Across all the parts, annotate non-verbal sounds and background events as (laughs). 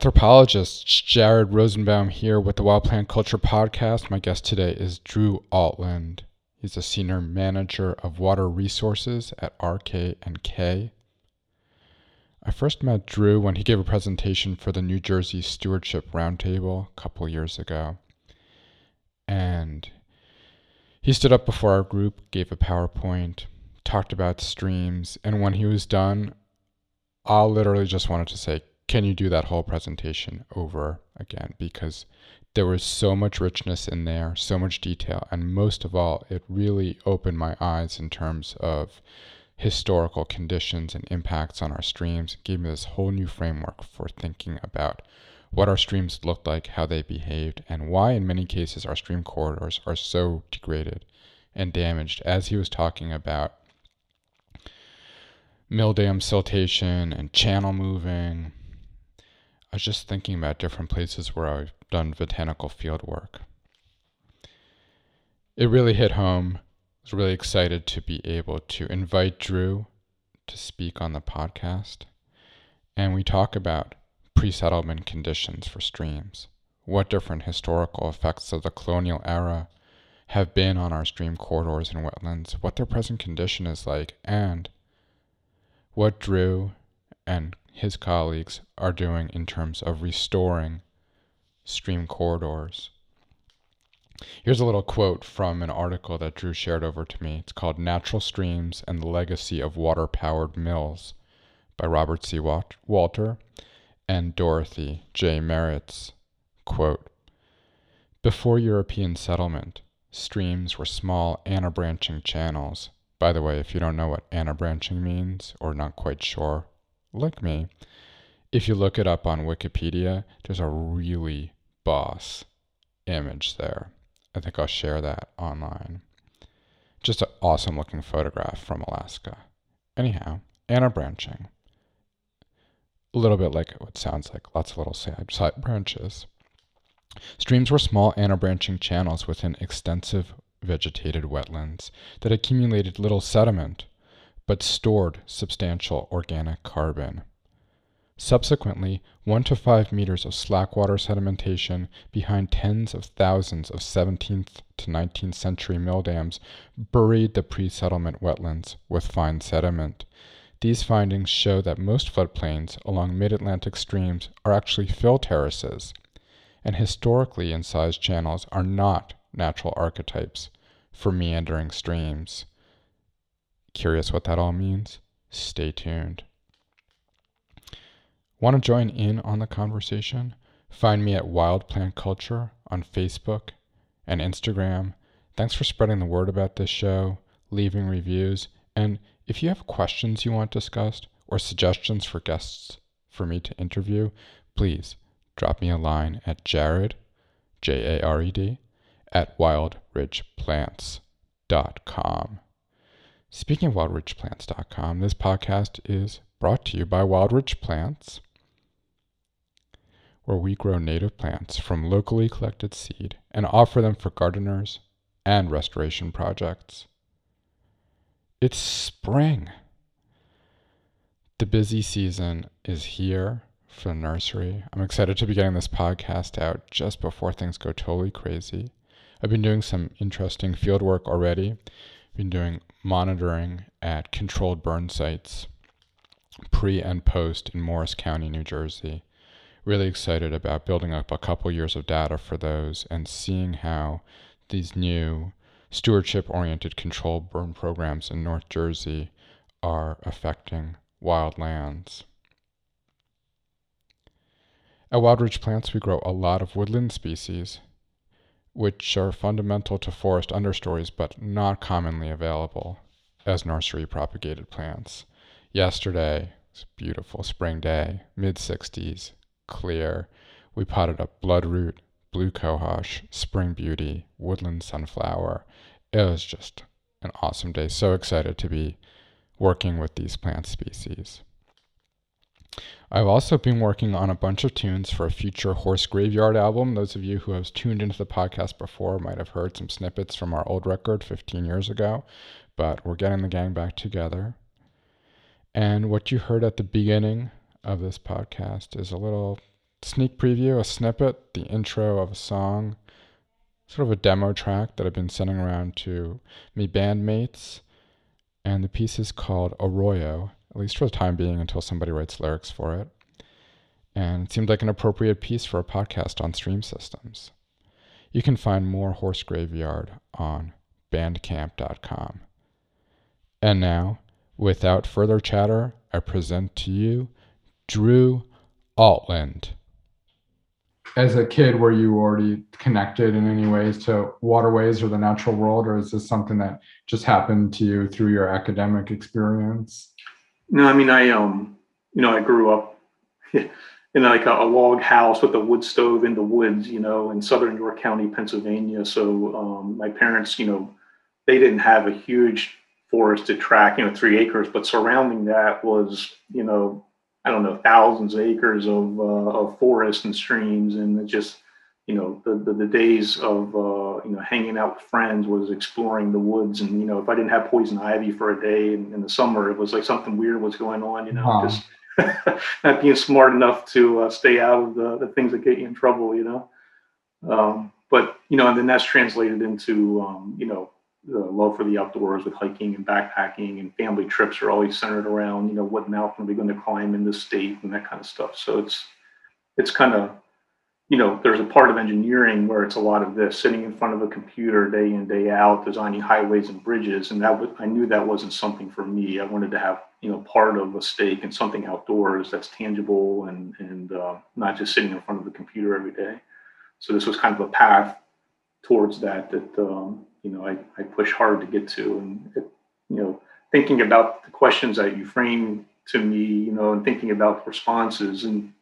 Greetings, planthropologists. Jared Rosenbaum here with the Wild Plant Culture Podcast. My guest today is Drew Altland. He's a senior manager of water resources at RK&K. I first met Drew when he gave a presentation for the New Jersey Stewardship Roundtable a couple years ago. And he stood up before our group, gave a PowerPoint, talked about streams, and when he was done, I literally just wanted to say, can you do that whole presentation over again? Because there was so much richness in there, so much detail, and most of all, it really opened my eyes in terms of historical conditions and impacts on our streams. It gave me this whole new framework for thinking about what our streams looked like, how they behaved, and why, in many cases, our stream corridors are so degraded and damaged, as he was talking about mill dam siltation and channel moving I was just thinking about different places where I've done botanical field work. It really hit home. I was really excited to be able to invite Drew to speak on the podcast. And we talk about pre settlement conditions for streams, what different historical effects of the colonial era have been on our stream corridors and wetlands, what their present condition is like, and what Drew and his colleagues are doing in terms of restoring stream corridors. Here's a little quote from an article that Drew shared over to me. It's called Natural Streams and the Legacy of Water Powered Mills by Robert C. Walter and Dorothy J. Merritts. Quote Before European settlement, streams were small anabranching channels. By the way, if you don't know what anabranching means or not quite sure, like me, if you look it up on Wikipedia, there's a really boss image there. I think I'll share that online. Just an awesome looking photograph from Alaska. Anyhow, anabranching. A little bit like what sounds like lots of little side, side branches. Streams were small anabranching channels within extensive vegetated wetlands that accumulated little sediment but stored substantial organic carbon. Subsequently, 1 to 5 meters of slackwater sedimentation behind tens of thousands of 17th to 19th century mill dams buried the pre settlement wetlands with fine sediment. These findings show that most floodplains along mid Atlantic streams are actually fill terraces, and historically incised channels are not natural archetypes for meandering streams. Curious what that all means? Stay tuned. Want to join in on the conversation? Find me at Wild Plant Culture on Facebook and Instagram. Thanks for spreading the word about this show, leaving reviews, and if you have questions you want discussed or suggestions for guests for me to interview, please drop me a line at Jared, J A R E D, at wildridgeplants.com. Speaking of wildridgeplants.com, this podcast is brought to you by Wild Ridge Plants, where we grow native plants from locally collected seed and offer them for gardeners and restoration projects. It's spring. The busy season is here for the nursery. I'm excited to be getting this podcast out just before things go totally crazy. I've been doing some interesting field work already been doing monitoring at controlled burn sites pre and post in Morris County, New Jersey. Really excited about building up a couple years of data for those and seeing how these new stewardship oriented controlled burn programs in North Jersey are affecting wild lands. At Wild Ridge Plants, we grow a lot of woodland species, which are fundamental to forest understories but not commonly available as nursery propagated plants. Yesterday, it's a beautiful spring day, mid 60s, clear. We potted up bloodroot, blue cohosh, spring beauty, woodland sunflower. It was just an awesome day. So excited to be working with these plant species. I've also been working on a bunch of tunes for a future Horse Graveyard album. Those of you who have tuned into the podcast before might have heard some snippets from our old record 15 years ago, but we're getting the gang back together. And what you heard at the beginning of this podcast is a little sneak preview, a snippet, the intro of a song, sort of a demo track that I've been sending around to me bandmates. And the piece is called Arroyo, at least for the time being until somebody writes lyrics for it. And it seemed like an appropriate piece for a podcast on stream systems. You can find more Horse Graveyard on bandcamp.com. And now, without further chatter, I present to you Drew Altland. As a kid, were you already connected in any ways to waterways or the natural world, or is this something that just happened to you through your academic experience? No, I mean, I um, you know, I grew up (laughs) in like a, a, log house with a wood stove in the woods, you know, in southern York County, Pennsylvania. So um, my parents, you know, they didn't have a huge forested tract, you know, three acres, but surrounding that was, you know, I don't know, thousands of acres of uh, of forest and streams, and it just, you know, the the, the days of uh, you know hanging out with friends was exploring the woods, and you know, if I didn't have poison ivy for a day in, in the summer, it was like something weird was going on, you know, just (laughs) not being smart enough to uh, stay out of the, the things that get you in trouble, you know. Um, but you know, and then that's translated into um, you know the love for the outdoors with hiking and backpacking and family trips are always centered around you know what mountain are we going to climb in this state and that kind of stuff. So it's it's kind of you know, there's a part of engineering where it's a lot of this sitting in front of a computer day in, day out, designing highways and bridges. And that was, I knew that wasn't something for me. I wanted to have, you know, part of a stake and something outdoors that's tangible and, and uh, not just sitting in front of the computer every day. So this was kind of a path towards that, that, um, you know, I, I push hard to get to. And, it, you know, thinking about the questions that you frame to me, you know, and thinking about responses. And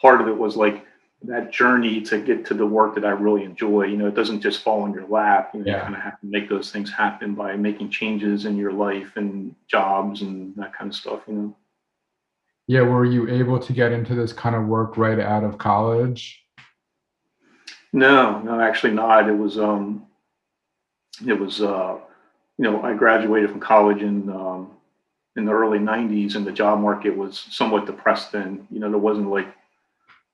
part of it was like, that journey to get to the work that I really enjoy. You know, it doesn't just fall in your lap. You, know, yeah. you kind of have to make those things happen by making changes in your life and jobs and that kind of stuff. You know. Yeah, were you able to get into this kind of work right out of college? No, no, actually not. It was um, it was uh, you know, I graduated from college in um, in the early '90s, and the job market was somewhat depressed. Then, you know, there wasn't like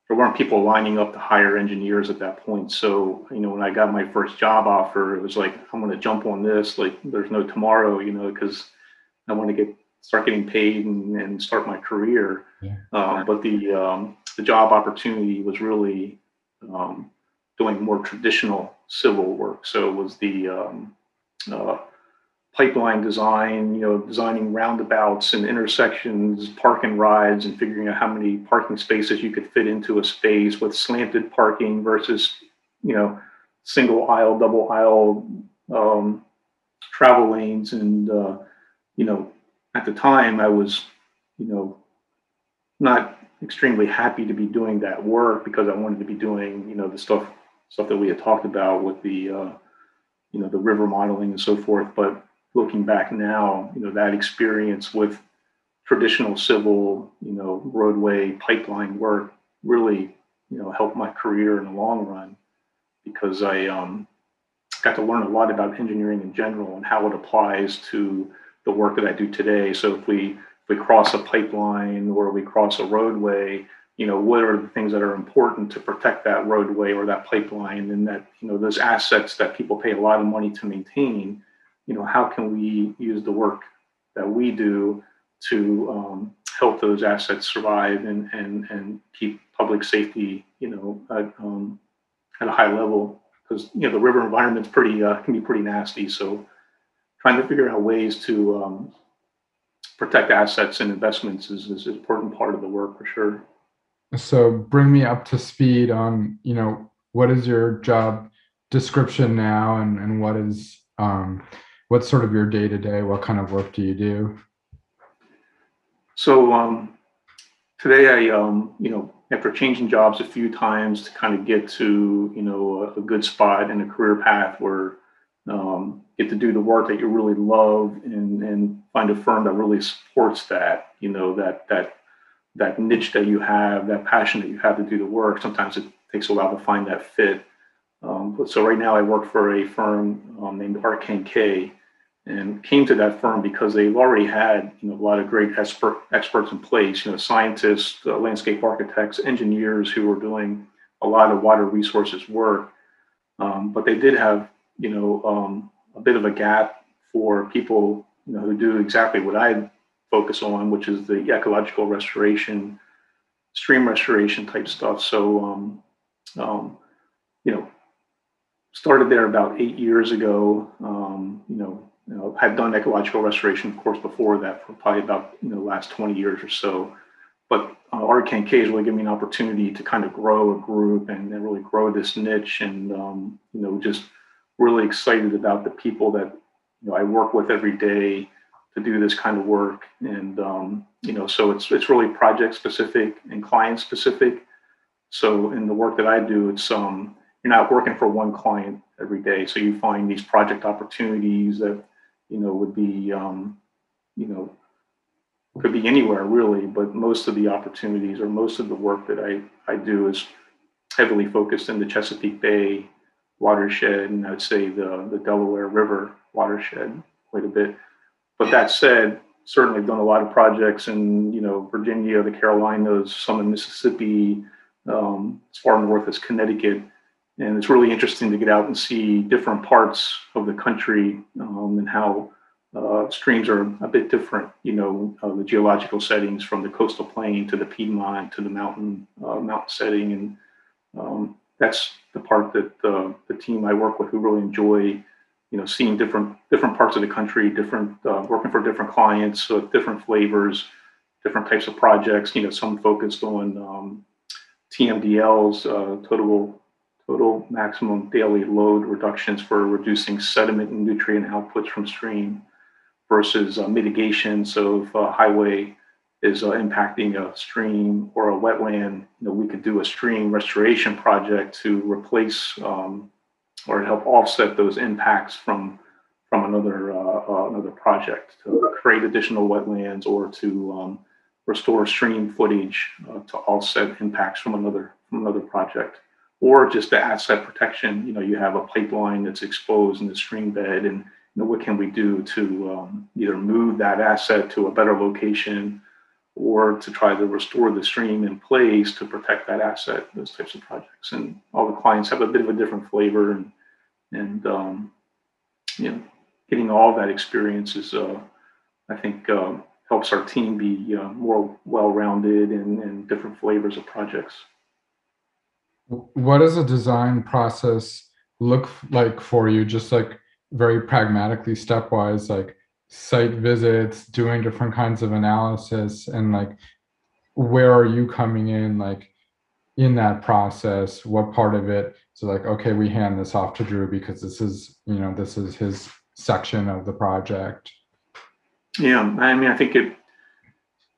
there weren't people lining up to hire engineers at that point. So, you know, when I got my first job offer, it was like, I'm going to jump on this. Like, there's no tomorrow, you know, because I want to get start getting paid and, and start my career. Yeah. Um, but the um, the job opportunity was really um, doing more traditional civil work. So it was the um, uh, pipeline design, you know, designing roundabouts and intersections, park and rides, and figuring out how many parking spaces you could fit into a space with slanted parking versus, you know, single aisle, double aisle um, travel lanes. And, uh, you know, at the time I was, you know, not extremely happy to be doing that work because I wanted to be doing, you know, the stuff stuff that we had talked about with the, uh, you know, the river modeling and so forth. But looking back now, you know, that experience with traditional civil, you know, roadway pipeline work really, you know, helped my career in the long run because I um, got to learn a lot about engineering in general and how it applies to the work that I do today. So if we if we cross a pipeline or we cross a roadway, you know, what are the things that are important to protect that roadway or that pipeline and that, you know, those assets that people pay a lot of money to maintain you know, how can we use the work that we do to um, help those assets survive and, and, and keep public safety, you know, at, um, at a high level? Because, you know, the river environment's pretty, uh, can be pretty nasty. So trying to figure out ways to um, protect assets and investments is, is an important part of the work for sure. So bring me up to speed on, you know, what is your job description now and, and what is um, what's sort of your day to day? What kind of work do you do? So um, today, I um, you know after changing jobs a few times to kind of get to you know a, a good spot in a career path where um, get to do the work that you really love and and find a firm that really supports that you know that that that niche that you have that passion that you have to do the work sometimes it takes a while to find that fit um, so right now I work for a firm um, named RK&K, and came to that firm because they've already had you know a lot of great expert experts in place. You know, scientists, uh, landscape architects, engineers who were doing a lot of water resources work. Um, but they did have you know um, a bit of a gap for people you know who do exactly what I focus on, which is the ecological restoration, stream restoration type stuff. So um, um, you know, started there about eight years ago. Um, you know, you know, had done ecological restoration, of course, before that for probably about you know the last 20 years or so. But uh, RK&K has really given me an opportunity to kind of grow a group and, and really grow this niche, and um, you know, just really excited about the people that you know I work with every day to do this kind of work, and um, you know, so it's it's really project specific and client specific. So in the work that I do, it's um, you're not working for one client every day. So you find these project opportunities that, you know, would be, um, you know, could be anywhere really, but most of the opportunities or most of the work that I, I do is heavily focused in the Chesapeake Bay watershed and I'd say the, the Delaware River watershed quite a bit. But that said, certainly done a lot of projects in, you know, Virginia, the Carolinas, some in Mississippi, um, as far north as Connecticut and it's really interesting to get out and see different parts of the country um, and how uh, streams are a bit different. You know, uh, the geological settings from the coastal plain to the Piedmont to the mountain uh, mountain setting, and um, that's the part that uh, the team I work with who really enjoy. You know, seeing different different parts of the country, different uh, working for different clients, different flavors, different types of projects. You know, some focused on um, TMDLs, uh, total total maximum daily load reductions for reducing sediment and nutrient outputs from stream versus uh, mitigation. So if a highway is uh, impacting a stream or a wetland, you know, we could do a stream restoration project to replace um, or help offset those impacts from from another uh, uh another project to create additional wetlands or to um, restore stream footage uh, to offset impacts from another from another project or just the asset protection. You know, you have a pipeline that's exposed in the stream bed, and you know, what can we do to um, either move that asset to a better location or to try to restore the stream in place to protect that asset, those types of projects. And all the clients have a bit of a different flavor and, and um, you know, getting all that experience is, uh, I think, uh, helps our team be uh, more well-rounded and, and different flavors of projects what does a design process look like for you? Just like very pragmatically stepwise like site visits doing different kinds of analysis and like where are you coming in like in that process? What part of it? So like okay we hand this off to drew because this is you know this is his section of the project. Yeah i mean i think it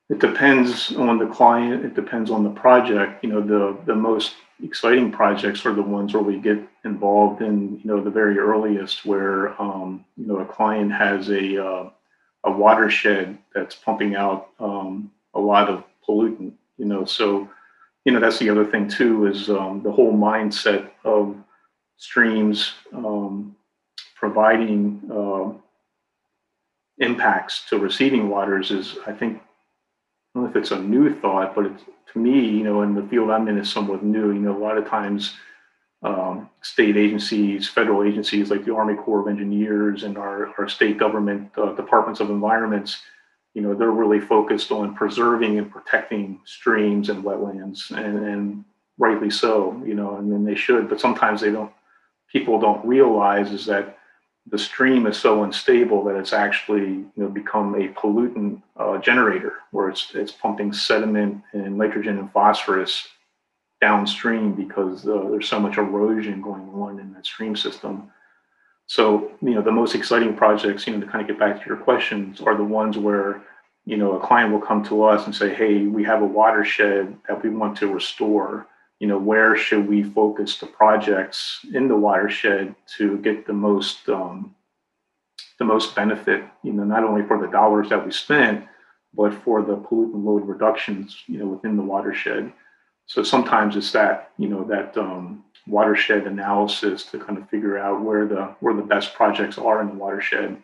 it depends on the client it depends on the project you know the the most exciting projects are the ones where we get involved in you know the very earliest where um, you know a client has a uh, a watershed that's pumping out um, a lot of pollutant you know so you know that's the other thing too is um, the whole mindset of streams um, providing uh, impacts to receiving waters is i think don't know if it's a new thought, but it's, to me, you know, in the field I'm in is somewhat new. You know, a lot of times um, state agencies, federal agencies like the Army Corps of Engineers and our, our state government uh, departments of environments, you know, they're really focused on preserving and protecting streams and wetlands, and, and rightly so, you know, and then they should. But sometimes they don't. People don't realize is that the stream is so unstable that it's actually you know become a pollutant uh, generator where it's it's pumping sediment and nitrogen and phosphorus downstream because uh, there's so much erosion going on in that stream system. So you know the most exciting projects, you know, to kind of get back to your questions, are the ones where you know a client will come to us and say, "Hey, we have a watershed that we want to restore." You know, where should we focus the projects in the watershed to get the most um, the most benefit, you know, not only for the dollars that we spent, but for the pollutant load reductions, you know, within the watershed. So sometimes it's that, you know, that um, watershed analysis to kind of figure out where the where the best projects are in the watershed.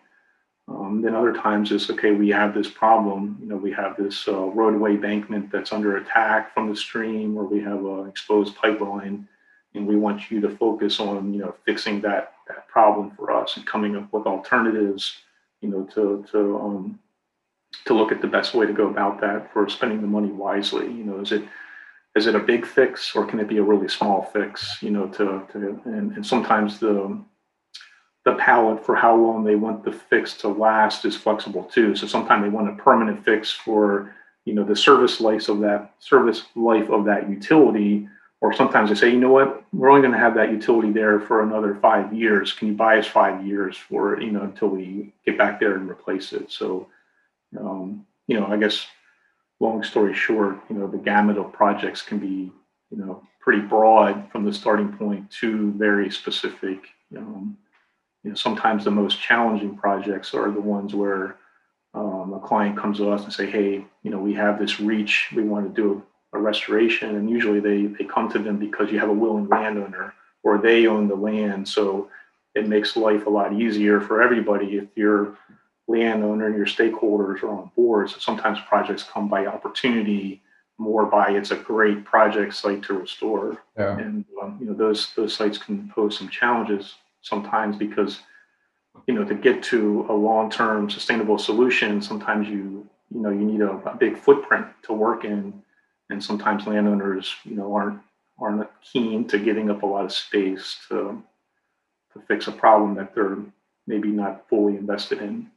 Um, then other times it's okay, we have this problem, you know, we have this uh, roadway bankment that's under attack from the stream, or we have an exposed pipeline, and we want you to focus on, you know, fixing that, that problem for us and coming up with alternatives, you know, to, to, um, to look at the best way to go about that for spending the money wisely. You know, is it, is it a big fix or can it be a really small fix, you know, to, to and, and sometimes the, the palette for how long they want the fix to last is flexible too. So sometimes they want a permanent fix for you know the service life of that service life of that utility, or sometimes they say, you know what, we're only going to have that utility there for another five years. Can you buy us five years for you know until we get back there and replace it? So um, you know, I guess long story short, you know, the gamut of projects can be you know pretty broad from the starting point to very specific. Um, you know, sometimes the most challenging projects are the ones where um, a client comes to us and say, hey, you know, we have this reach, we want to do a restoration. And usually they, they come to them because you have a willing landowner or they own the land. So it makes life a lot easier for everybody if your landowner and your stakeholders are on board. So sometimes projects come by opportunity more by it's a great project site to restore. Yeah. And um, you know those those sites can pose some challenges sometimes because you know to get to a long-term sustainable solution sometimes you you know you need a, a, big footprint to work in. And sometimes landowners you know aren't aren't keen to giving up a lot of space to to fix a problem that they're maybe not fully invested in.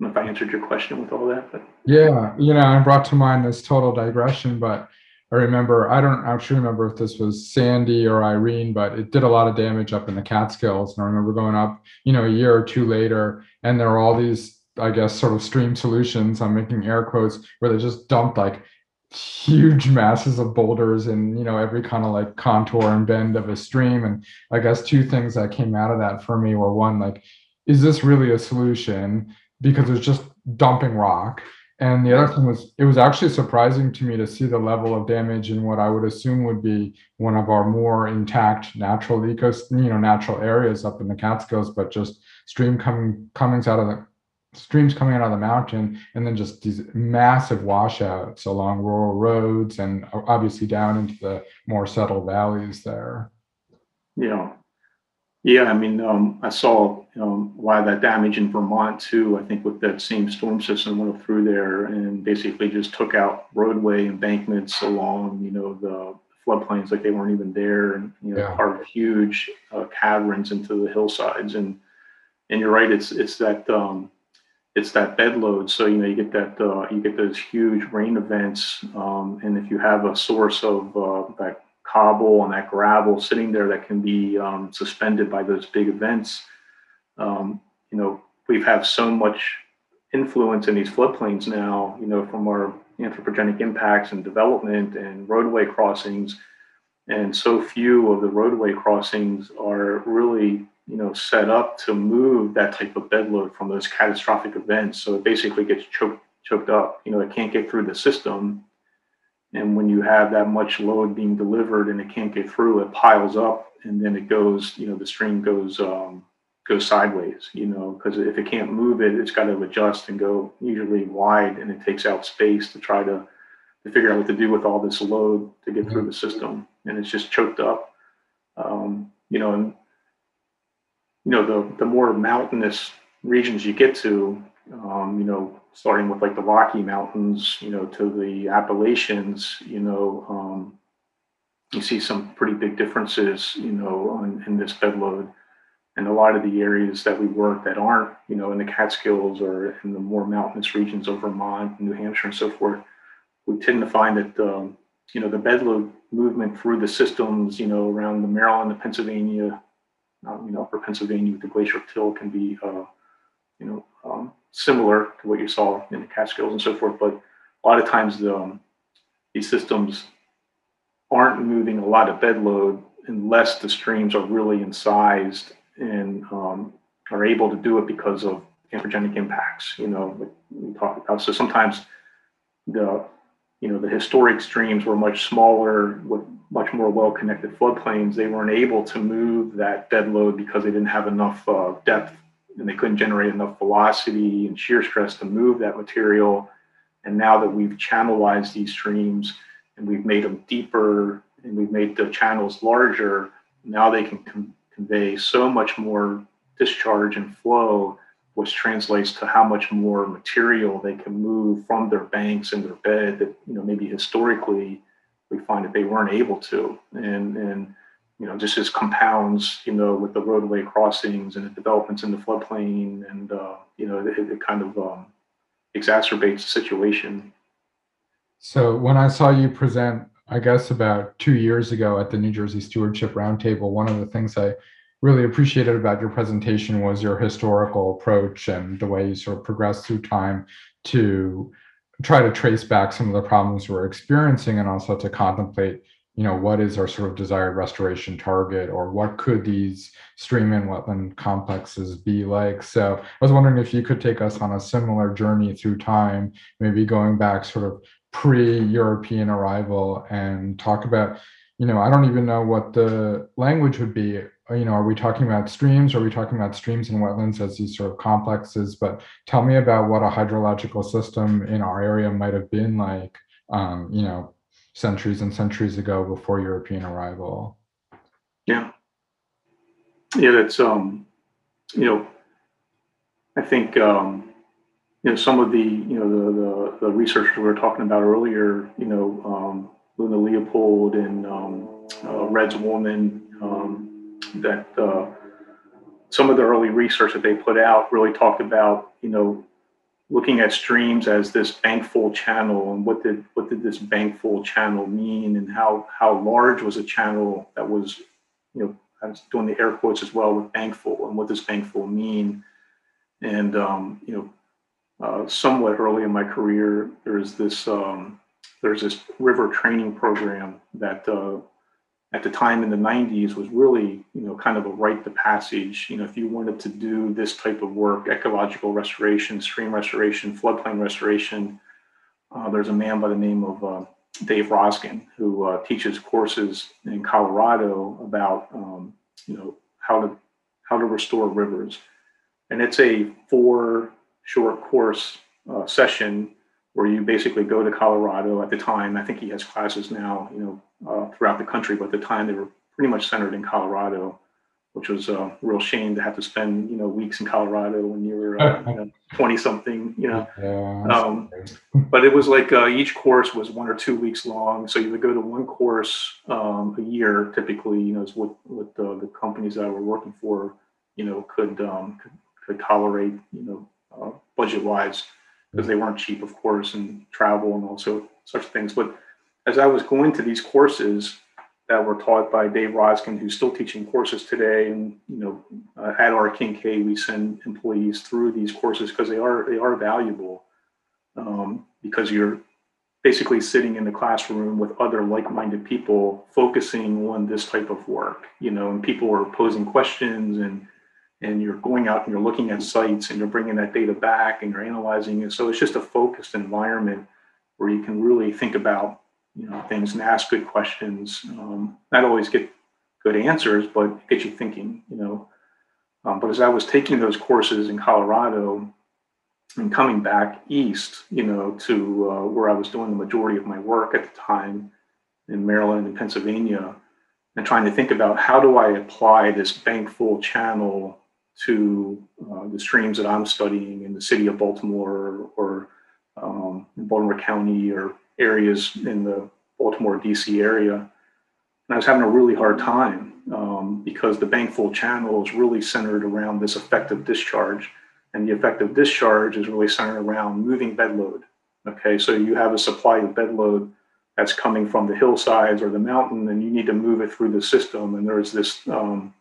I don't know if I answered your question with all that, but. Yeah, you know, I brought to mind this total digression, but I remember, I don't actually remember if this was Sandy or Irene, but it did a lot of damage up in the Catskills. And I remember going up, you know, a year or two later, and there were all these, I guess, sort of stream solutions. I'm making air quotes where they just dumped like huge masses of boulders in, you know, every kind of like contour and bend of a stream. And I guess two things that came out of that for me were one, like, is this really a solution? Because it's just dumping rock and the other thing was, it was actually surprising to me to see the level of damage in what I would assume would be one of our more intact natural ecos, you know, natural areas up in the Catskills, but just stream coming comings out of the streams coming out of the mountain, and then just these massive washouts along rural roads, and obviously down into the more settled valleys there. Yeah, yeah, I mean, um, I saw um, a lot of that damage in Vermont too. I think with that same storm system went through there and basically just took out roadway embankments along, you know, the floodplains like they weren't even there, and you know, yeah. carved huge uh, caverns into the hillsides. And and you're right, it's it's that um, it's that bed load. So you know, you get that uh, you get those huge rain events, um, and if you have a source of uh, that cobble and that gravel sitting there that can be um, suspended by those big events. Um, you know, we have so much influence in these floodplains now, you know, from our anthropogenic impacts and development and roadway crossings. And so few of the roadway crossings are really, you know, set up to move that type of bed load from those catastrophic events. So it basically gets choked, choked up. You know, it can't get through the system and when you have that much load being delivered and it can't get through, it piles up and then it goes, you know, the stream goes um, goes sideways, you know, because if it can't move it, it's got to adjust and go usually wide and it takes out space to try to, to figure out what to do with all this load to get through the system. And it's just choked up. Um, you know, and you know, the the more mountainous regions you get to, um, you know, starting with like the Rocky Mountains, you know, to the Appalachians, you know, um, you see some pretty big differences, you know, on, in this bed load. And a lot of the areas that we work that aren't, you know, in the Catskills or in the more mountainous regions of Vermont, New Hampshire, and so forth, we tend to find that, um, you know, the bed load movement through the systems, you know, around the Maryland, the Pennsylvania, you know, upper Pennsylvania with the glacial till can be, uh, you know, um, similar to what you saw in the Catskills and so forth. But a lot of times the, um, these systems aren't moving a lot of bed load unless the streams are really incised and um, are able to do it because of anthropogenic impacts. You know, we talk about. So sometimes the you know the historic streams were much smaller with much more well-connected floodplains. They weren't able to move that bed load because they didn't have enough uh, depth and they couldn't generate enough velocity and shear stress to move that material. And now that we've channelized these streams and we've made them deeper and we've made the channels larger, now they can com- convey so much more discharge and flow, which translates to how much more material they can move from their banks and their bed that you know maybe historically we find that they weren't able to. And and you know, just as compounds, you know, with the roadway crossings and the developments in the floodplain, and uh, you know, it, it kind of um, exacerbates the situation. So when I saw you present, I guess about two years ago at the New Jersey Stewardship Roundtable, one of the things I really appreciated about your presentation was your historical approach and the way you sort of progressed through time to try to trace back some of the problems we're experiencing and also to contemplate you know what is our sort of desired restoration target or what could these stream and wetland complexes be like? So i was wondering if you could take us on a similar journey through time maybe going back sort of pre-european arrival and talk about you know i don't even know what the language would be. You know are we talking about streams? Are we talking about streams and wetlands as these sort of complexes? But tell me about what a hydrological system in our area might have been like um, you know centuries and centuries ago before European arrival. Yeah. Yeah, that's um, you know, I think um, you know some of the you know the the, the research we were talking about earlier, you know, um, Luna Leopold and um, uh, Reds Wolman, um, that uh, some of the early research that they put out really talked about you know looking at streams as this bankfull channel and what did what did this bankfull channel mean and how how large was a channel that was you know I was doing the air quotes as well with bankfull and what does bankfull mean? And um, you know uh, somewhat early in my career there's this um, there's this river training program that uh, at the time in the 90s was really you know kind of a rite of passage. You know if you wanted to do this type of work ecological restoration stream restoration floodplain restoration uh, there's a man by the name of uh, Dave Rosgen who uh, teaches courses in colorado about um, you know how to how to restore rivers. And it's a four short course uh, session where you basically go to colorado at the time i think he has classes now you know uh, throughout the country, but at the time they were pretty much centered in Colorado, which was a real shame to have to spend you know weeks in Colorado when you were uh, (laughs) twenty something, you know. Yeah, um, but it was like uh, each course was one or two weeks long, so you would go to one course um, a year. Typically, you know, is what what the, the companies that I were working for, you know, could um, could, could tolerate, you know, uh, budget wise, because they weren't cheap, of course, and travel and also such things, but as I was going to these courses that were taught by Dave Rosgen, who's still teaching courses today, and you know, uh, at RK&K, we send employees through these courses because they are they are valuable um, because you're basically sitting in the classroom with other like-minded people focusing on this type of work you know and people are posing questions and and you're going out and you're looking at sites and you're bringing that data back and you're analyzing it so it's just a focused environment where you can really think about you know things and ask good questions. Um, not always get good answers, but get you thinking. You know, um, but as I was taking those courses in Colorado and coming back east, you know, to uh, where I was doing the majority of my work at the time in Maryland and Pennsylvania, and trying to think about how do I apply this bankfull channel to uh, the streams that I'm studying in the city of Baltimore or, um, Baltimore County or areas in the Baltimore, DC area. And I was having a really hard time um, because the bankfull channel is really centered around this effective discharge. And the effective discharge is really centered around moving bed load. Okay, so you have a supply of bed load that's coming from the hillsides or the mountain, and you need to move it through the system. And there's this um,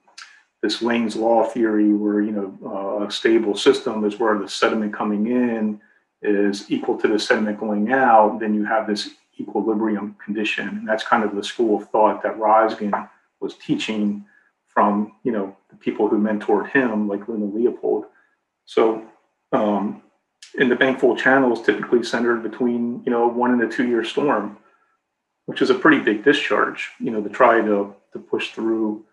this Lane's law theory where you know uh, a stable system is where the sediment coming in is equal to the sediment going out, then you have this equilibrium condition. And that's kind of the school of thought that Rosgen was teaching from, you know, the people who mentored him, like Luna Leopold. So um, in the bankfull channel is typically centered between, you know, one and a two year storm, which is a pretty big discharge, you know, to try to, to push through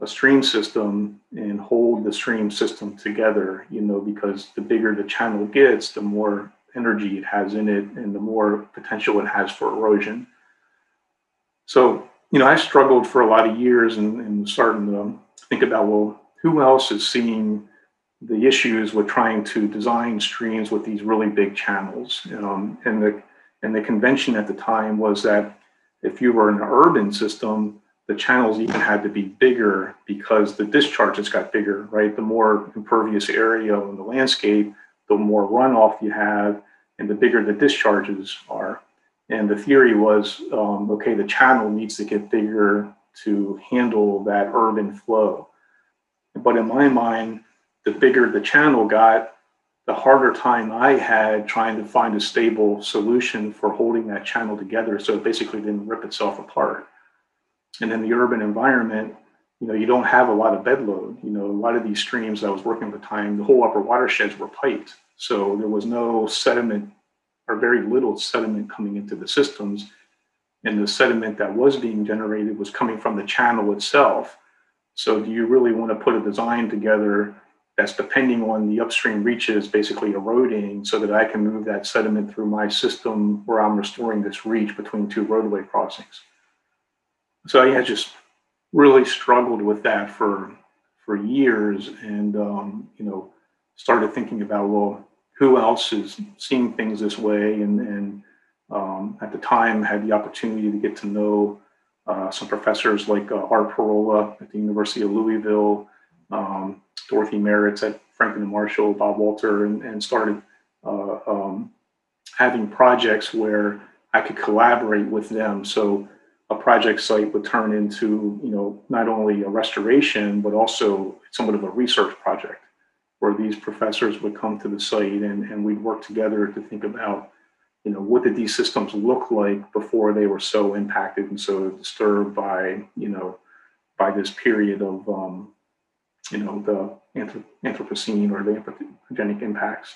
a stream system and hold the stream system together, you know, because the bigger the channel gets, the more energy it has in it and the more potential it has for erosion. So, you know, I struggled for a lot of years and, and starting to think about, well, who else is seeing the issues with trying to design streams with these really big channels? Um, and the and the convention at the time was that if you were an urban system, the channels even had to be bigger because the discharges got bigger, right? The more impervious area in the landscape, the more runoff you have, and the bigger the discharges are. And the theory was um, okay, the channel needs to get bigger to handle that urban flow. But in my mind, the bigger the channel got, the harder time I had trying to find a stable solution for holding that channel together so it basically didn't rip itself apart. And in the urban environment, you know, you don't have a lot of bed load. You know, a lot of these streams I was working at the time, the whole upper watersheds were piped. So there was no sediment or very little sediment coming into the systems. And the sediment that was being generated was coming from the channel itself. So do you really want to put a design together that's depending on the upstream reaches basically eroding so that I can move that sediment through my system where I'm restoring this reach between two roadway crossings. So I had just really struggled with that for for years and um, you know started thinking about well who else is seeing things this way and, and um, at the time had the opportunity to get to know uh, some professors like uh, Art Parola at the University of Louisville, um, Dorothy Merritts at Franklin and Marshall, Bob Walter, and, and started uh, um, having projects where I could collaborate with them. So a project site would turn into, you know, not only a restoration, but also somewhat of a research project where these professors would come to the site and, and we'd work together to think about you know, what did these systems look like before they were so impacted and so disturbed by, you know, by this period of, um, you know, the Anthropocene or the anthropogenic impacts.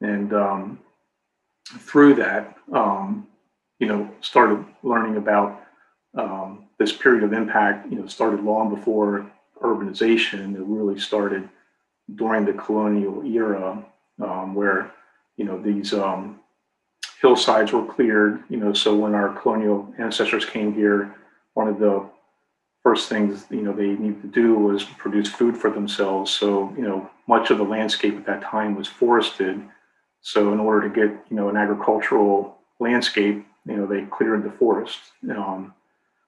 And um, through that, um, you know, started learning about um, this period of impact, you know, started long before urbanization. It really started during the colonial era um, where, you know, these um, hillsides were cleared. You know, so when our colonial ancestors came here, one of the first things you know they needed to do was produce food for themselves. So you know, much of the landscape at that time was forested. So in order to get you know an agricultural landscape, you know, they cleared the forest, um,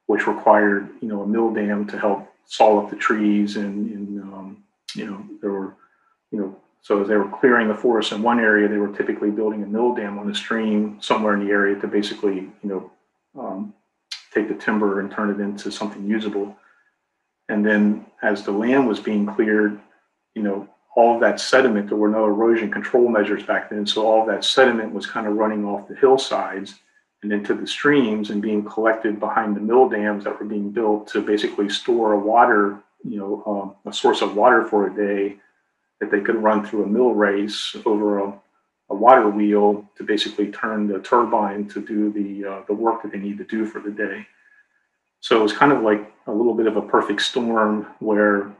which required you know a mill dam to help saw up the trees, and, and um, you know there were you know so as they were clearing the forest in one area, they were typically building a mill dam on a stream somewhere in the area to basically, you know, um, take the timber and turn it into something usable. And then as the land was being cleared, you know, all of that sediment, there were no erosion control measures back then. So all of that sediment was kind of running off the hillsides and into the streams and being collected behind the mill dams that were being built to basically store a water, you know, um, a source of water for a day that they could run through a mill race over a, a water wheel to basically turn the turbine to do the uh, the work that they need to do for the day. So it was kind of like a little bit of a perfect storm where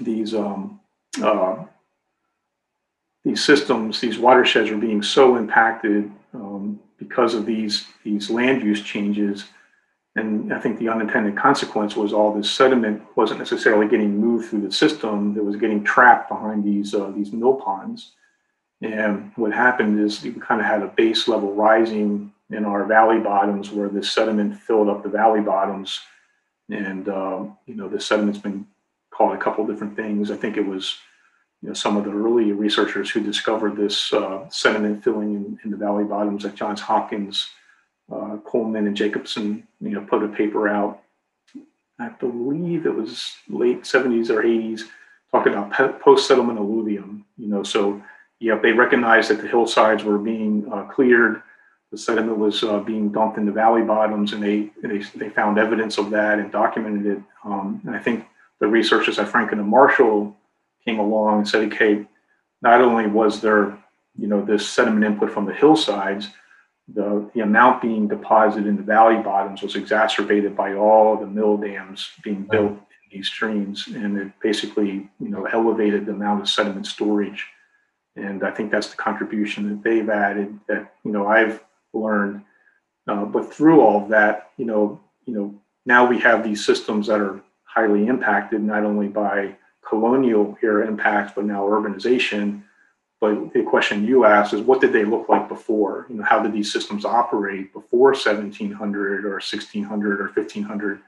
these um, uh, these systems, these watersheds, were being so impacted um, because of these these land use changes and I think the unintended consequence was all this sediment wasn't necessarily getting moved through the system; it was getting trapped behind these uh, these mill ponds. And what happened is we kind of had a base level rising in our valley bottoms, where the sediment filled up the valley bottoms. And um, you know, the sediment's been called a couple different things. I think it was you know some of the early researchers who discovered this uh, sediment filling in, in the valley bottoms at Johns Hopkins uh, Coleman and Jacobson, you know, put a paper out. I believe it was late 70s or 80s, talking about post-settlement alluvium. You know, so yeah, they recognized that the hillsides were being uh, cleared, the sediment was uh, being dumped in the valley bottoms, and they, they they found evidence of that and documented it. Um, and I think the researchers at Franklin and Marshall came along and said, okay, not only was there you know this sediment input from the hillsides, the, the amount being deposited in the valley bottoms was exacerbated by all the mill dams being built in these streams, and it basically you know elevated the amount of sediment storage. And I think that's the contribution that they've added that you know I've learned. Uh, but through all of that, you know, you know, now we have these systems that are highly impacted not only by colonial era impacts, but now urbanization. But the question you asked is, what did they look like before? You know, how did these systems operate before 1700 or 1600 or 1500?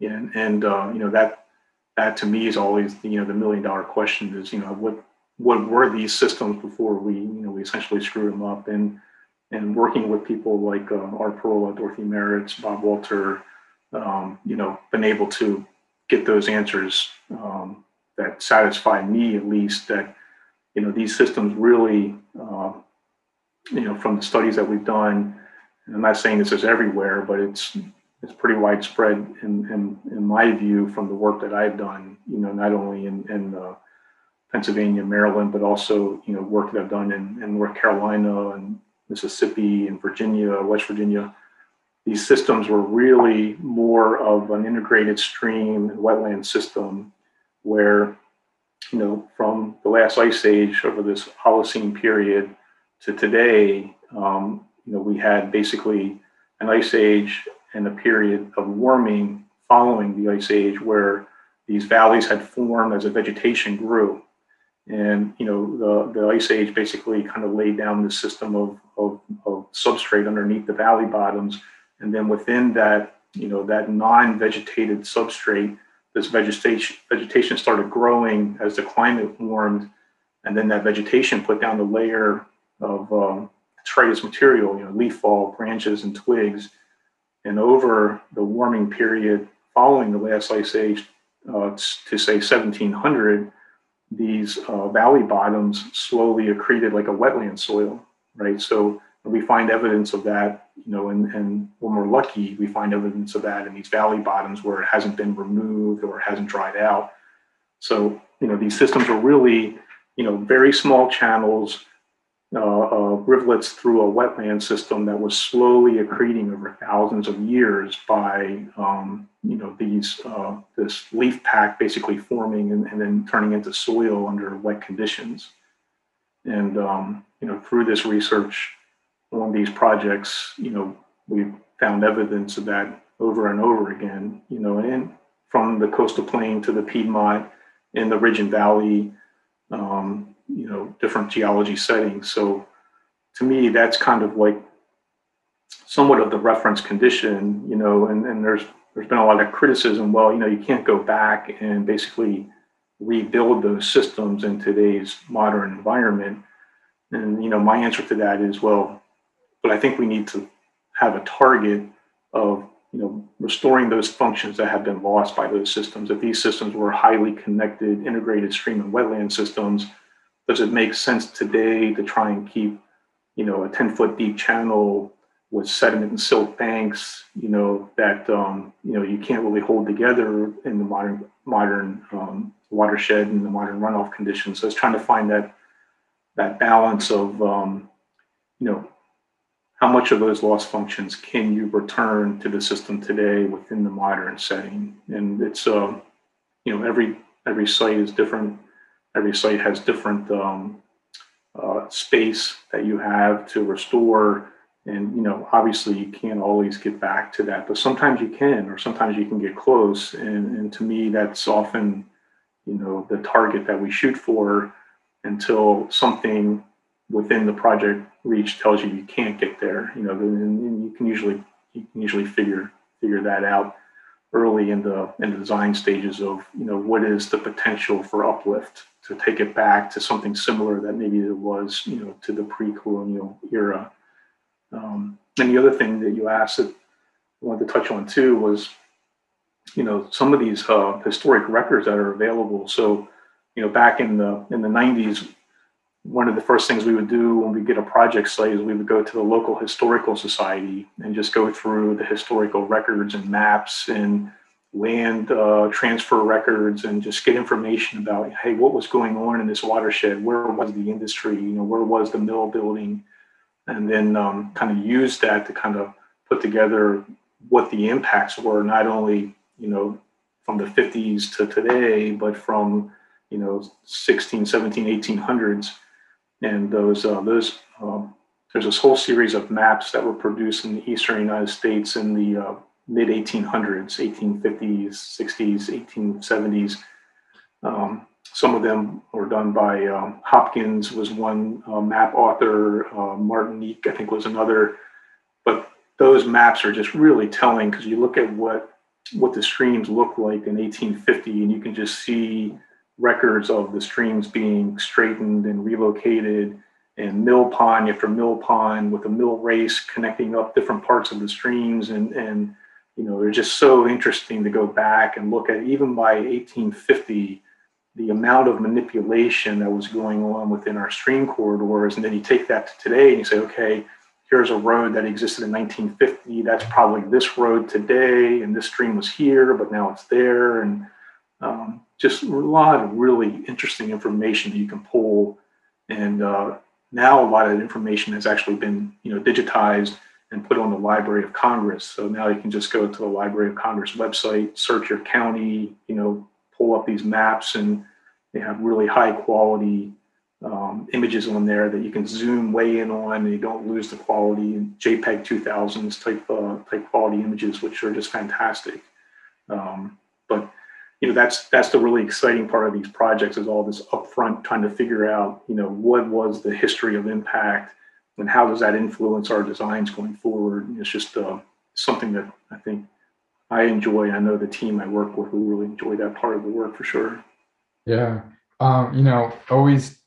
And, and uh, you know that that to me is always you know the million dollar question is you know what what were these systems before we you know we essentially screwed them up and and working with people like uh, Art Parola, Dorothy Merritts, Bob Walter, um, you know, been able to get those answers um, that satisfy me at least that you know these systems really uh, you know from the studies that we've done i'm not saying this is everywhere but it's it's pretty widespread in, in, in my view from the work that i've done you know not only in, in uh, pennsylvania maryland but also you know work that i've done in, in north carolina and mississippi and virginia west virginia. These systems were really more of an integrated stream and wetland system where, you know, from the last ice age over this Holocene period to today, um, you know, we had basically an ice age and a period of warming following the ice age where these valleys had formed as the vegetation grew. And you know the, the ice age basically kind of laid down the system of, of, of substrate underneath the valley bottoms, and then within that, you know, that non-vegetated substrate, this vegetation vegetation started growing as the climate warmed, and then that vegetation put down the layer of um, material, you know, leaf fall, branches, and twigs. And over the warming period following the last ice age, uh, to say 1700, these uh, valley bottoms slowly accreted like a wetland soil, right? So we find evidence of that, you know, and, and when we're lucky, we find evidence of that in these valley bottoms where it hasn't been removed or hasn't dried out. So, you know, these systems are really, you know, very small channels, uh, uh, rivulets through a wetland system that was slowly accreting over thousands of years by, um, you know, these uh, this leaf pack basically forming and, and, then turning into soil under wet conditions. And um, you know, through this research, on these projects, you know, we've found evidence of that over and over again, you know, and from the coastal plain to the Piedmont in the Ridge and Valley, um, you know, different geology settings. So to me, that's kind of like somewhat of the reference condition, you know, and, and there's there's been a lot of criticism. Well, you know, you can't go back and basically rebuild those systems in today's modern environment. And you know, my answer to that is, well, but I think we need to have a target of you know restoring those functions that have been lost by those systems. If these systems were highly connected, integrated stream and wetland systems, does it make sense today to try and keep you know a 10 foot deep channel with sediment and silt banks, you know that um, you know you can't really hold together in the modern modern um, watershed and the modern runoff conditions. So it's trying to find that that balance of um, you know how much of those lost functions can you return to the system today within the modern setting? And it's, uh, you know, every every site is different. Every site has different um, uh, space that you have to restore. And you know, obviously, you can't always get back to that, but sometimes you can, or sometimes you can get close. And, and to me, that's often, you know, the target that we shoot for until something within the project reach tells you you can't get there, you know, and you can usually you can usually figure figure that out early in the in the design stages of you know what is the potential for uplift to take it back to something similar that maybe it was you know to the pre-colonial era. Um, and the other thing that you asked that I wanted to touch on too was you know some of these uh, historic records that are available. So you know back in the in the 90s one of the first things we would do when we get a project site is we would go to the local historical society and just go through the historical records and maps and land uh, transfer records and just get information about hey what was going on in this watershed? Where was the industry? You know where was the mill building? And then um, kind of use that to kind of put together what the impacts were not only you know from the 50s to today, but from you know 16, 17, 1800s, and those uh, those um, there's this whole series of maps that were produced in the eastern United States in the uh, mid 1800s, 1850s, 60s, 1870s. Um, some of them were done by um, Hopkins was one uh, map author, uh, Martenet I think was another, but those maps are just really telling because you look at what what the streams look like in 1850 and you can just see records of the streams being straightened and relocated and mill pond after mill pond with a mill race connecting up different parts of the streams. And and you know they're just so interesting to go back and look at even by 1850 the amount of manipulation that was going on within our stream corridors. And then you take that to today and you say okay here's a road that existed in 1950 that's probably this road today. And this stream was here but now it's there. And um, just a lot of really interesting information that you can pull. And uh, now a lot of that information has actually been you know digitized and put on the library of congress. So now you can just go to the library of congress website search your county you know pull up these maps and they have really high quality um, images on there that you can zoom way in on and you don't lose the quality. Jpeg 2000s type uh, type quality images which are just fantastic. Um, you know that's that's the really exciting part of these projects is all this upfront trying to figure out you know what was the history of impact and how does that influence our designs going forward? It's just uh, something that i think i enjoy. I know the team i work with will really enjoy that part of the work for sure. Yeah. Um, you know always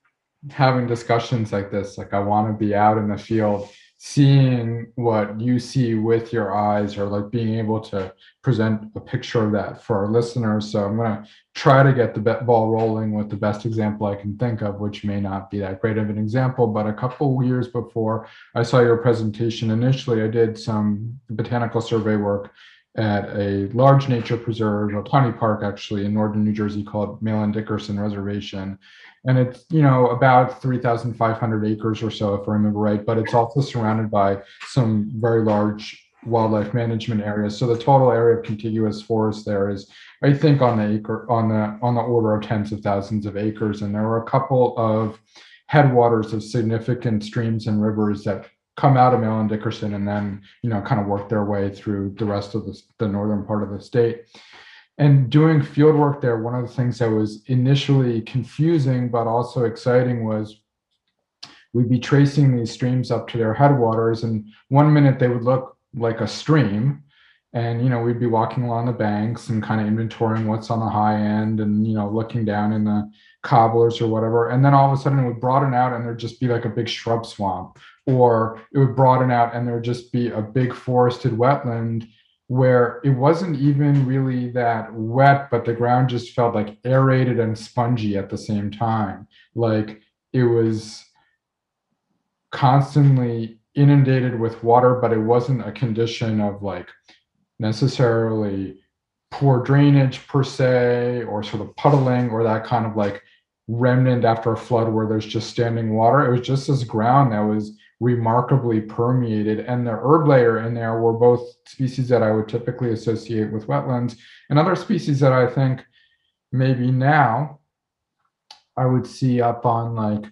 having discussions like this like i want to be out in the field seeing what you see with your eyes or like being able to present a picture of that for our listeners. So i'm going to try to get the ball rolling with the best example i can think of which may not be that great of an example but a couple years before i saw your presentation initially i did some botanical survey work at a large nature preserve, a tiny park actually in northern New Jersey called Mahlon Dickerson Reservation and it's you know about 3500 acres or so if i remember right but it's also surrounded by some very large wildlife management areas. So the total area of contiguous forest there is i think on the acre on the on the order of tens of thousands of acres. And there are a couple of headwaters of significant streams and rivers that come out of Mahlon Dickerson and then you know kind of work their way through the rest of the, the northern part of the state and doing field work there, one of the things that was initially confusing but also exciting was we'd be tracing these streams up to their headwaters, and one minute they would look like a stream, and you know we'd be walking along the banks and kind of inventorying what's on the high end, and you know looking down in the cobblers or whatever, and then all of a sudden it would broaden out, and there'd just be like a big shrub swamp, or it would broaden out, and there'd just be a big forested wetland where it wasn't even really that wet, but the ground just felt like aerated and spongy at the same time. Like it was constantly inundated with water, but it wasn't a condition of like necessarily poor drainage per se, or sort of puddling, or that kind of like remnant after a flood where there's just standing water. It was just this ground that was remarkably permeated. And the herb layer in there were both species that I would typically associate with wetlands and other species that I think maybe now I would see up on like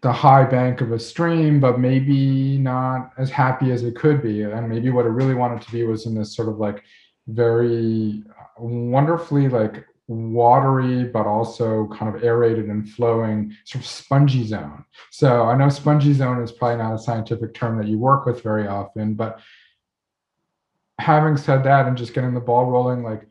the high bank of a stream, but maybe not as happy as it could be. And maybe what I really wanted to be was in this sort of like very uh, wonderfully like watery but also kind of aerated and flowing sort of spongy zone. So i know spongy zone is probably not a scientific term that you work with very often but having said that and just getting the ball rolling like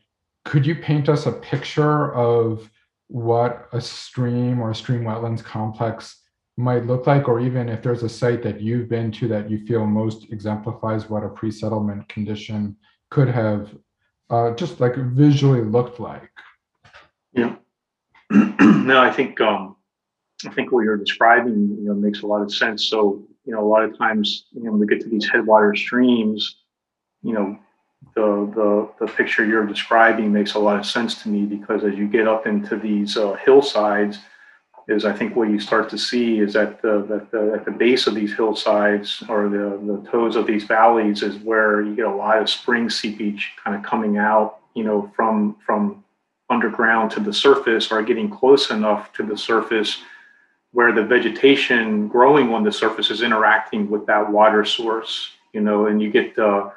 could you paint us a picture of what a stream or a stream wetlands complex might look like? Or even if there's a site that you've been to that you feel most exemplifies what a pre-settlement condition could have uh, just like visually looked like yeah. (clears throat) no, I think um, I think what you're describing, you know, makes a lot of sense. So, you know, a lot of times, you know, when we get to these headwater streams, you know, the the the picture you're describing makes a lot of sense to me because as you get up into these uh, hillsides, is I think what you start to see is that the, that the at the base of these hillsides or the the toes of these valleys is where you get a lot of spring seepage kind of coming out, you know, from from underground to the surface are getting close enough to the surface where the vegetation growing on the surface is interacting with that water source, you know, and you get uh,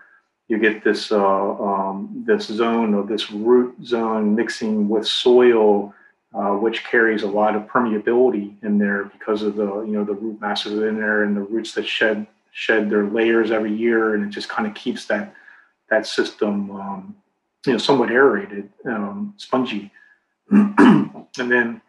you get this uh, um, this zone or this root zone mixing with soil, uh, which carries a lot of permeability in there because of the you know the root masses in there and the roots that shed shed their layers every year, and it just kind of keeps that that system um, you know somewhat aerated, um, spongy, (clears throat) and then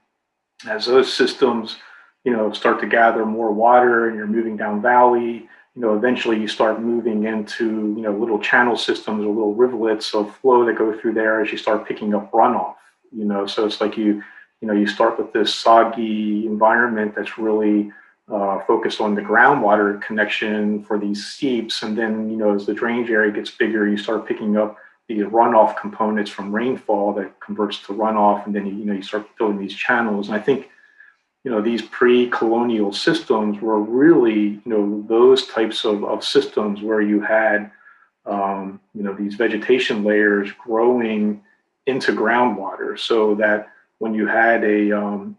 as those systems you know start to gather more water and you're moving down valley you know eventually you start moving into you know little channel systems or little rivulets of flow that go through there as you start picking up runoff you know. So it's like you you know you start with this soggy environment that's really uh, focused on the groundwater connection for these seeps. And then you know as the drainage area gets bigger you start picking up the runoff components from rainfall that converts to runoff and then you, you know you start building these channels. And i think you know these pre-colonial systems were really you know those types of, of systems where you had um, you know these vegetation layers growing into groundwater so that when you had a um,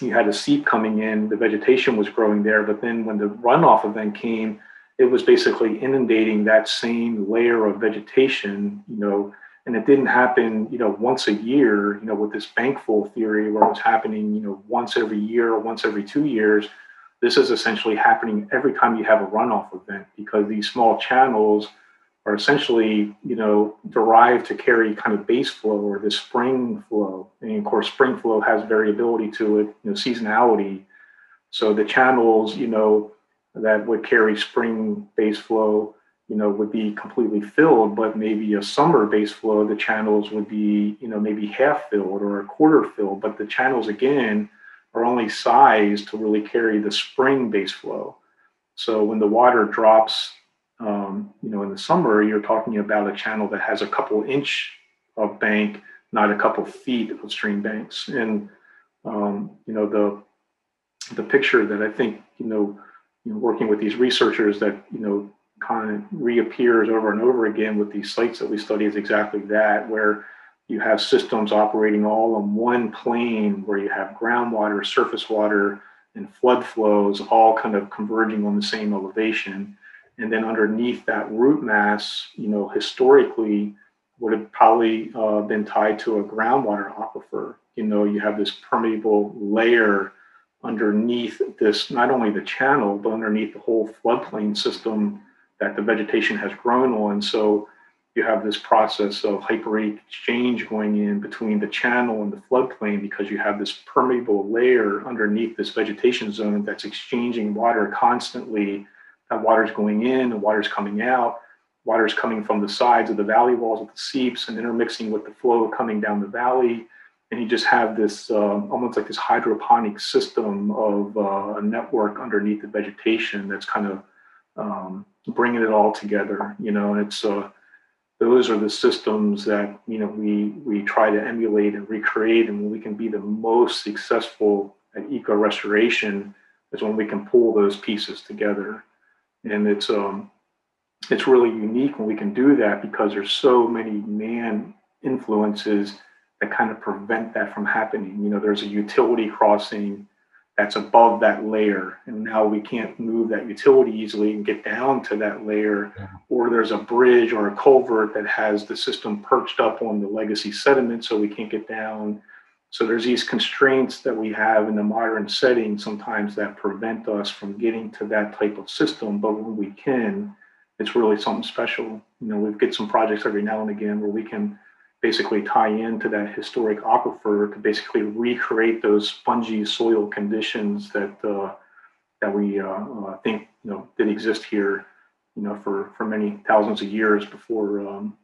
you had a seep coming in the vegetation was growing there. But then when the runoff event came it was basically inundating that same layer of vegetation you know and it didn't happen you know once a year you know with this bankfull theory where it was happening you know once every year or once every two years. This is essentially happening every time you have a runoff event because these small channels are essentially you know derived to carry kind of base flow or this spring flow. And of course spring flow has variability to it you know seasonality. So the channels you know that would carry spring base flow you know, would be completely filled, but maybe a summer base flow, the channels would be, you know, maybe half filled or a quarter filled. But the channels again are only sized to really carry the spring base flow. So when the water drops, um, you know, in the summer, you're talking about a channel that has a couple inch of bank, not a couple feet of stream banks. And um, you know, the the picture that I think, you know, you know, working with these researchers that, you know, kind of reappears over and over again with these sites that we study is exactly that, where you have systems operating all on one plane where you have groundwater, surface water, and flood flows all kind of converging on the same elevation. And then underneath that root mass, you know, historically would have probably uh, been tied to a groundwater aquifer. You know, you have this permeable layer underneath this, not only the channel, but underneath the whole floodplain system that the vegetation has grown on. So you have this process of hyporheic exchange going in between the channel and the floodplain because you have this permeable layer underneath this vegetation zone that's exchanging water constantly. That water's going in the water's coming out. Water's coming from the sides of the valley walls of the seeps and intermixing with the flow coming down the valley. And you just have this uh, almost like this hydroponic system of uh, a network underneath the vegetation that's kind of um, bringing it all together. You know, it's uh, those are the systems that you know we we try to emulate and recreate, and when we can be the most successful at eco restoration is when we can pull those pieces together, and it's um it's really unique when we can do that because there's so many man influences that kind of prevent that from happening. You know, there's a utility crossing that's above that layer. And now we can't move that utility easily and get down to that layer. Yeah. Or there's a bridge or a culvert that has the system perched up on the legacy sediment, so we can't get down. So there's these constraints that we have in the modern setting sometimes that prevent us from getting to that type of system. But when we can, it's really something special. You know, we get some projects every now and again where we can basically tie into that historic aquifer to basically recreate those spongy soil conditions that uh, that we uh, uh, think you know did exist here, you know, for for many thousands of years before um,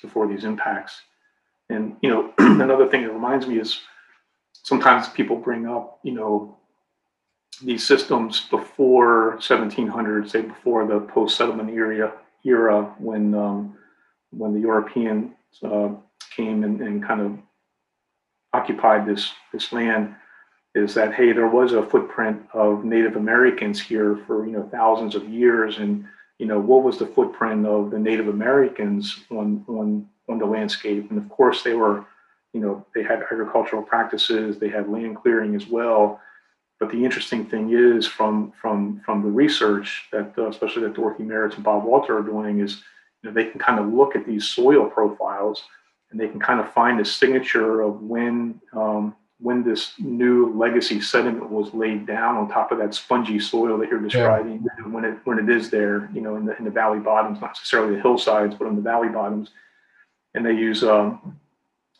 before these impacts. And you know, (clears throat) another thing that reminds me is sometimes people bring up, you know, these systems before 1700, say before the post-settlement era, era when um, when the European uh, came and, and kind of occupied this this land is that hey there was a footprint of native americans here for you know thousands of years and you know what was the footprint of the native americans on on on the landscape and of course they were you know, they had agricultural practices, they had land clearing as well. But the interesting thing is, from from from the research that, uh, especially that Dorothy Merritts and Bob Walter are doing, is you know, they can kind of look at these soil profiles and they can kind of find a signature of when um, when this new legacy sediment was laid down on top of that spongy soil that you're describing, yeah. when it when it is there, you know, in the in the valley bottoms, not necessarily the hillsides, but on the valley bottoms, and they use um,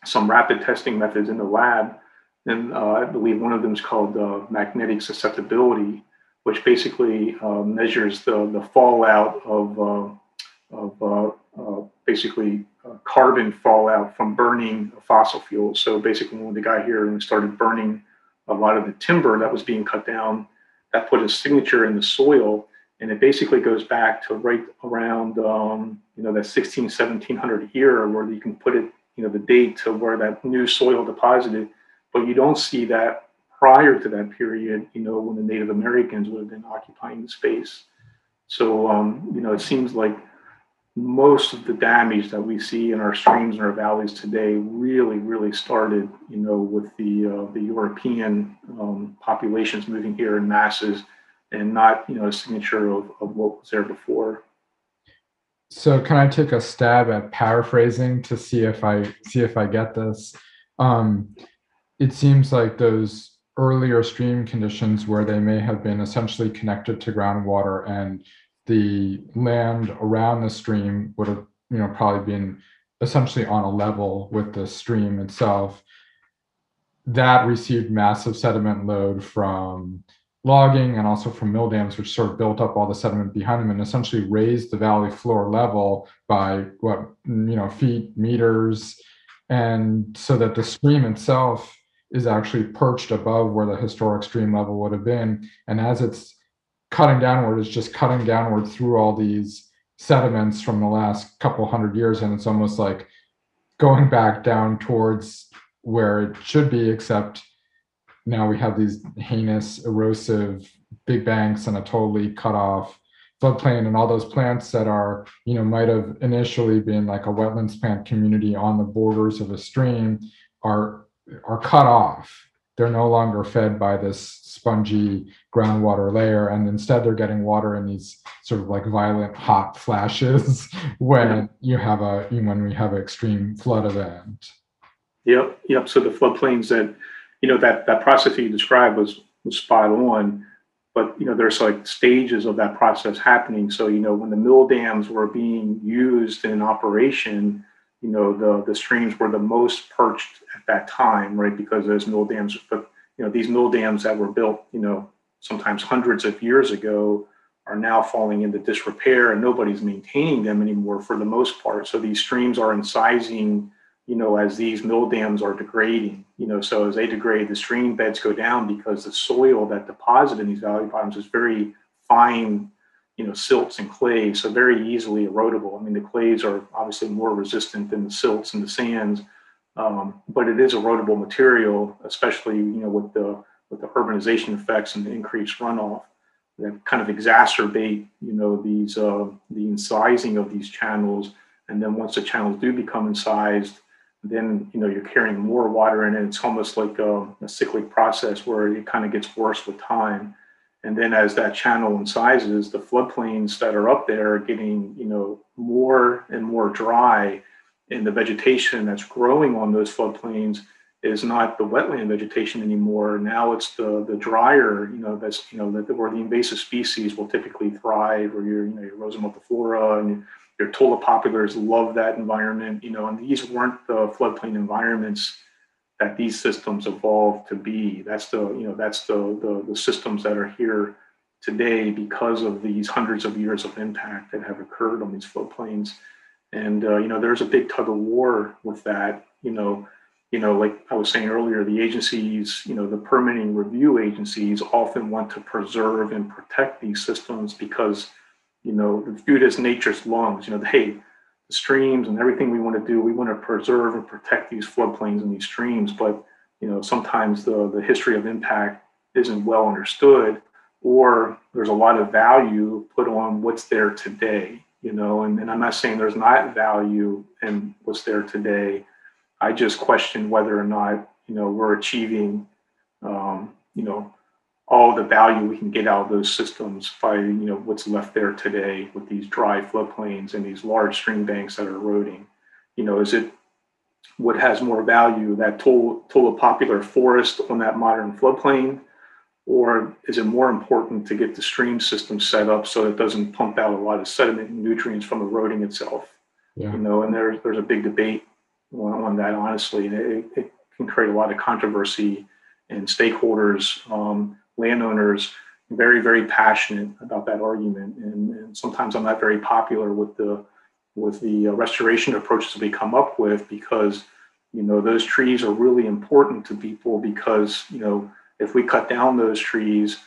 some rapid testing methods in the lab and uh, I believe one of them is called uh, magnetic susceptibility, which basically uh, measures the, the fallout of, uh, of uh, uh, basically carbon fallout from burning fossil fuels. So basically, when the guy here and started burning a lot of the timber that was being cut down, that put a signature in the soil. And it basically goes back to right around, um, you know, that 16, 1700 year where you can put it, you know, the date to where that new soil deposited but you don't see that prior to that period, you know, when the Native Americans would have been occupying the space. So, um, you know, it seems like most of the damage that we see in our streams and our valleys today really, really started, you know, with the uh, the European um, populations moving here in masses, and not, you know, a signature of, of what was there before. So, can I take a stab at paraphrasing to see if I see if I get this? Um, it seems like those earlier stream conditions where they may have been essentially connected to groundwater and the land around the stream would have you know probably been essentially on a level with the stream itself that received massive sediment load from logging and also from mill dams which sort of built up all the sediment behind them and essentially raised the valley floor level by what you know feet meters and so that the stream itself is actually perched above where the historic stream level would have been. And as it's cutting downward, is just cutting downward through all these sediments from the last couple hundred years. And it's almost like going back down towards where it should be, except now we have these heinous, erosive big banks and a totally cut off floodplain and all those plants that are, you know, might have initially been like a wetlands plant community on the borders of a stream are are cut off. They're no longer fed by this spongy groundwater layer, and instead they're getting water in these sort of like violent hot flashes (laughs) when you have a when we have an extreme flood event. Yep, yep. So the floodplains that you know that that process that you described was was spot on, but you know there's like stages of that process happening. So you know when the mill dams were being used in operation, you know the the streams were the most perched at that time, right? Because those mill dams, but you know these mill dams that were built, you know, sometimes hundreds of years ago, are now falling into disrepair, and nobody's maintaining them anymore for the most part. So these streams are incising, you know, as these mill dams are degrading. You know, so as they degrade, the stream beds go down because the soil that deposited in these valley bottoms is very fine you know, silts and clays, so very easily erodible. I mean, the clays are obviously more resistant than the silts and the sands, um, but it is erodible material, especially you know with the with the urbanization effects and the increased runoff that kind of exacerbate you know these uh, the incising of these channels. And then once the channels do become incised, then you know you're carrying more water in it. It's almost like a, a cyclic process where it kind of gets worse with time. And then as that channel incised, the floodplains that are up there are getting, you know, more and more dry. And the vegetation that's growing on those floodplains is not the wetland vegetation anymore. Now it's the the drier, you know, that's you know that where the invasive species will typically thrive, or your you know your Rosa multiflora and your tulip poplars love that environment, you know, and these weren't the floodplain environments that these systems evolved to be. That's the you know that's the, the the, systems that are here today because of these hundreds of years of impact that have occurred on these floodplains. And uh, you know there's a big tug of war with that. You know, you know, like I was saying earlier, the agencies, you know, the permitting review agencies often want to preserve and protect these systems because, you know, the viewed as nature's lungs. You know, hey, streams and everything we want to do. We want to preserve and protect these floodplains and these streams, but you know sometimes the the history of impact isn't well understood, or there's a lot of value put on what's there today. You know, and, and I'm not saying there's not value in what's there today, I just question whether or not you know we're achieving um, you know all the value we can get out of those systems by you know what's left there today with these dry floodplains and these large stream banks that are eroding. You know, is it what has more value, that total, total popular forest on that modern floodplain, or is it more important to get the stream system set up so it doesn't pump out a lot of sediment and nutrients from eroding itself? Yeah. You know, and there's there's a big debate on, on that, honestly, and it, it, can create a lot of controversy and stakeholders, um, landowners, very very passionate about that argument, and, and sometimes I'm not very popular with the with the uh, restoration approaches we come up with because you know those trees are really important to people because you know if we cut down those trees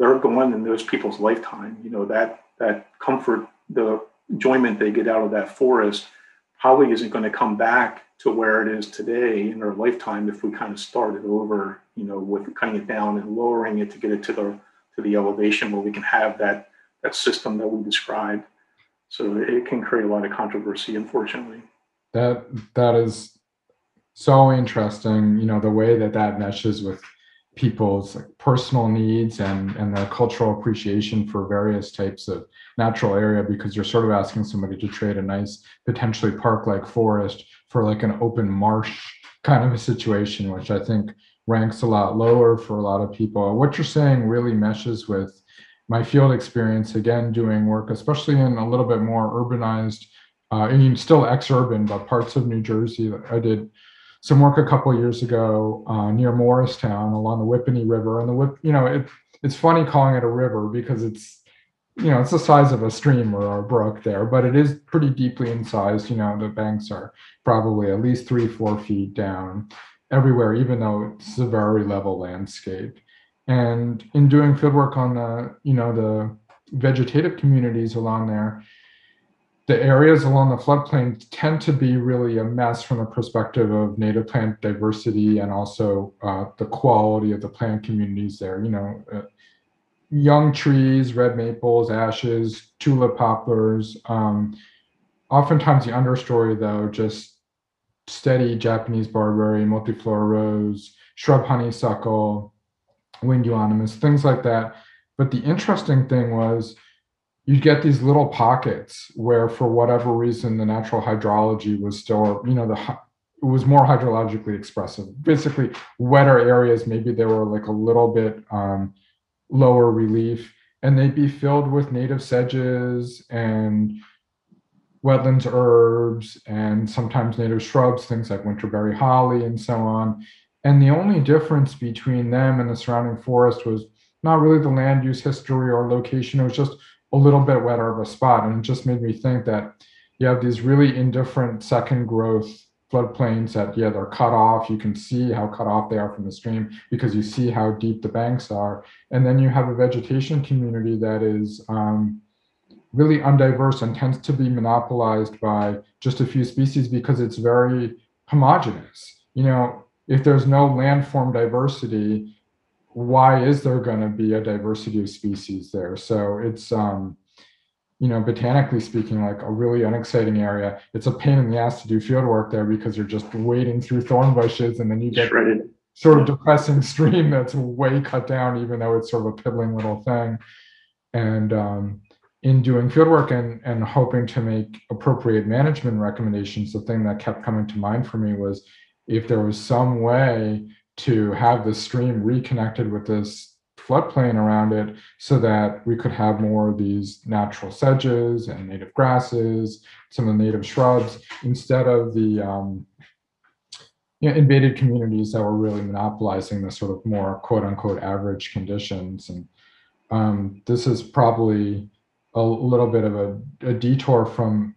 they're gone in those people's lifetime. You know that that comfort the enjoyment they get out of that forest probably isn't going to come back to where it is today in our lifetime if we kind of started over you know with cutting it down and lowering it to get it to the to the elevation where we can have that that system that we described so it can create a lot of controversy, unfortunately. That that is so interesting. You know the way that that meshes with people's personal needs and and their cultural appreciation for various types of natural area because you're sort of asking somebody to trade a nice potentially park like forest for like an open marsh kind of a situation which i think ranks a lot lower for a lot of people. What you're saying really meshes with my field experience again doing work especially in a little bit more urbanized uh, and still ex-urban but parts of new jersey i did some work a couple years ago uh, near morristown along the whippany river and the whip you know it, it's funny calling it a river because it's you know it's the size of a stream or a brook there but it is pretty deeply incised you know the banks are probably at least three four feet down everywhere even though it's a very level landscape. And in doing fieldwork on the, you know, the vegetative communities along there, the areas along the floodplain tend to be really a mess from the perspective of native plant diversity and also uh, the quality of the plant communities there. You know, uh, young trees, red maples, ashes, tulip poplars. Um, oftentimes, the understory, though, just steady Japanese barberry, multiflora rose, shrub honeysuckle, wind euonymus, things like that. But the interesting thing was you get these little pockets where, for whatever reason, the natural hydrology was still, you know, the it was more hydrologically expressive. Basically, wetter areas, maybe they were like a little bit um, lower relief, and they'd be filled with native sedges and wetlands herbs and sometimes native shrubs, things like winterberry holly and so on. And the only difference between them and the surrounding forest was not really the land use history or location. It was just a little bit wetter of a spot. And it just made me think that you have these really indifferent second growth floodplains that, yeah, they're cut off. You can see how cut off they are from the stream because you see how deep the banks are. And then you have a vegetation community that is um, really undiverse and tends to be monopolized by just a few species because it's very homogenous. You know, if there's no landform diversity, why is there going to be a diversity of species there? So it's, um, you know, botanically speaking, like a really unexciting area. It's a pain in the ass to do field work there because you're just wading through thorn bushes and then you get Shredded. sort of depressing (laughs) stream that's way cut down, even though it's sort of a piddling little thing. And um, in doing field work and, and hoping to make appropriate management recommendations, the thing that kept coming to mind for me was if there was some way to have the stream reconnected with this floodplain around it so that we could have more of these natural sedges and native grasses, some of the native shrubs, instead of the um, you know, invaded communities that were really monopolizing the sort of more quote unquote average conditions. And um, this is probably a little bit of a, a detour from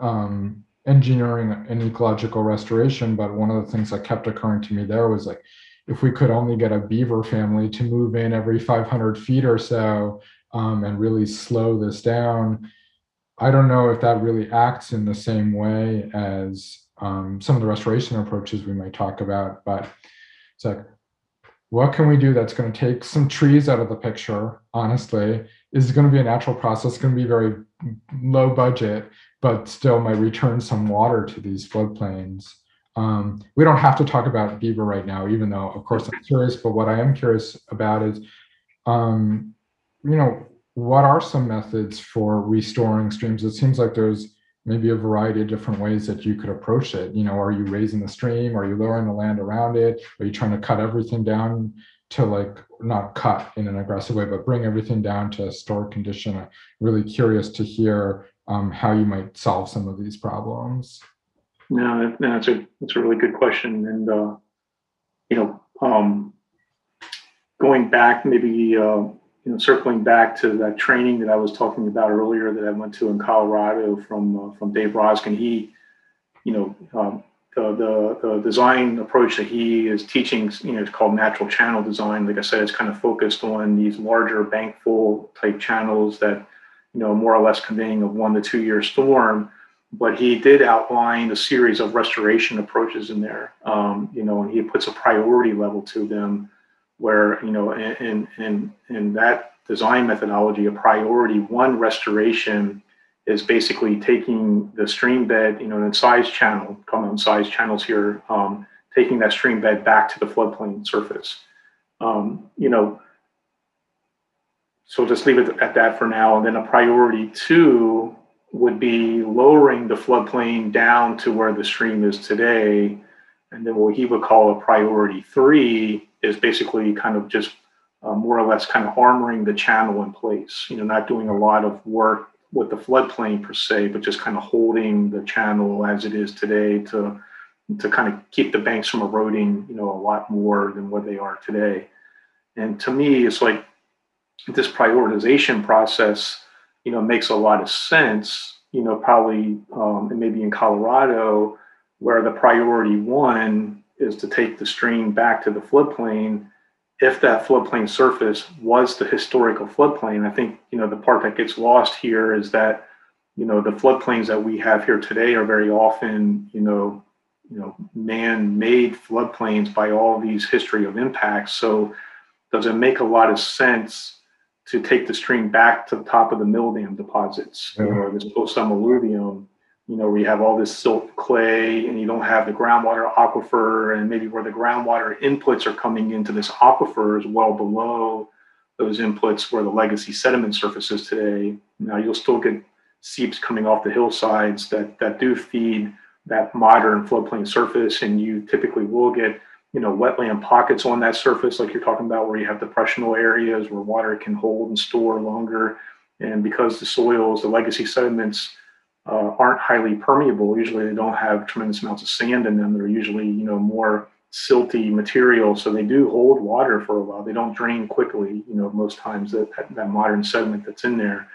um, engineering and ecological restoration, but one of the things that kept occurring to me there was like, if we could only get a beaver family to move in every 500 feet or so um, and really slow this down, I don't know if that really acts in the same way as um, some of the restoration approaches we might talk about. But it's like, what can we do that's going to take some trees out of the picture? Honestly, is going to be a natural process, going to be very low budget, but still might return some water to these floodplains. Um, we don't have to talk about Beaver right now, even though, of course, I'm curious. But what I am curious about is, um, you know, what are some methods for restoring streams? It seems like there's maybe a variety of different ways that you could approach it. You know, are you raising the stream? Are you lowering the land around it? Are you trying to cut everything down to like not cut in an aggressive way, but bring everything down to a stored condition? I'm really curious to hear um, how you might solve some of these problems. No, no, that's a that's a really good question, and uh, you know, um, going back maybe uh, you know circling back to that training that I was talking about earlier that I went to in Colorado from uh, from Dave Rosgen. He, you know, um, the, the the design approach that he is teaching, you know, it's called natural channel design. Like I said, it's kind of focused on these larger bankfull type channels that you know more or less conveying a one to two year storm but he did outline a series of restoration approaches in there. Um, you know, and he puts a priority level to them, where you know, in in in that design methodology, a priority one restoration is basically taking the stream bed, you know, incised channel, common size channels here, um, taking that stream bed back to the floodplain surface. Um, you know, so we'll just leave it at that for now. And then a priority two would be lowering the floodplain down to where the stream is today. And then what he would call a priority three is basically kind of just uh, more or less kind of armoring the channel in place, you know, not doing a lot of work with the floodplain per se, but just kind of holding the channel as it is today to to kind of keep the banks from eroding, you know, a lot more than what they are today. And to me, it's like this prioritization process you know, makes a lot of sense, you know, probably um, and maybe in Colorado, where the priority one is to take the stream back to the floodplain. If that floodplain surface was the historical floodplain, I think, you know, the part that gets lost here is that, you know, the floodplains that we have here today are very often, you know, you know, man-made floodplains by all these history of impacts. So does it make a lot of sense to take the stream back to the top of the mill dam deposits mm-hmm. or this post-sum alluvium, you know, where you have all this silt clay and you don't have the groundwater aquifer and maybe where the groundwater inputs are coming into this aquifer is well below those inputs where the legacy sediment surfaces today. Now you'll still get seeps coming off the hillsides that, that do feed that modern floodplain surface and you typically will get you know, wetland pockets on that surface, like you're talking about, where you have depressional areas where water can hold and store longer. And because the soils, the legacy sediments, uh, aren't highly permeable, usually they don't have tremendous amounts of sand in them. They're usually, you know, more silty material, so they do hold water for a while. They don't drain quickly, you know, most times that that modern sediment that's in there.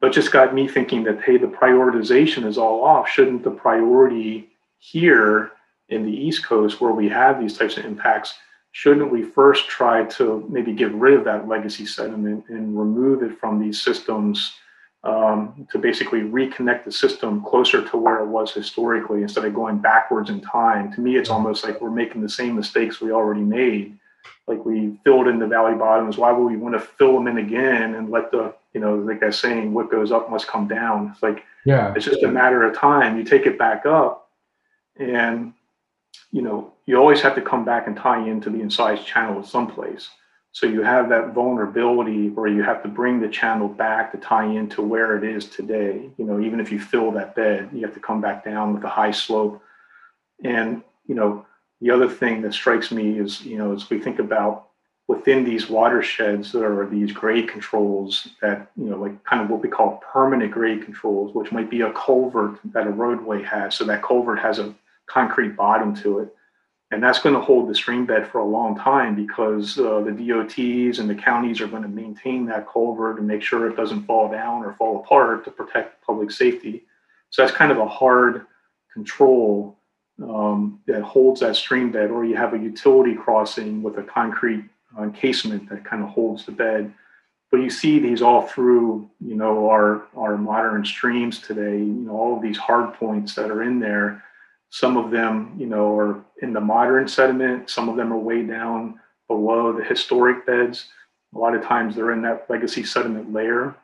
But just got me thinking that hey, the prioritization is all off. Shouldn't the priority here in the East Coast where we have these types of impacts, shouldn't we first try to maybe get rid of that legacy sediment and remove it from these systems um, to basically reconnect the system closer to where it was historically instead of going backwards in time? To me, it's almost like we're making the same mistakes we already made. Like we filled in the valley bottoms. Why would we want to fill them in again and let the, you know, like that saying, what goes up must come down? It's like, yeah, it's just a matter of time. You take it back up and you know, you always have to come back and tie into the incised channel someplace. So you have that vulnerability where you have to bring the channel back to tie into where it is today. You know, even if you fill that bed, you have to come back down with a high slope. And, you know, the other thing that strikes me is, you know, as we think about within these watersheds, there are these grade controls that, you know, like kind of what we call permanent grade controls, which might be a culvert that a roadway has. So that culvert has a concrete bottom to it. And that's going to hold the stream bed for a long time because uh, the DOTs and the counties are going to maintain that culvert and make sure it doesn't fall down or fall apart to protect public safety. So that's kind of a hard control um, that holds that stream bed, or you have a utility crossing with a concrete uh, encasement that kind of holds the bed. But you see these all through, you know, our our modern streams today. You know, all of these hard points that are in there some of them, you know, are in the modern sediment. Some of them are way down below the historic beds. A lot of times they're in that legacy sediment layer.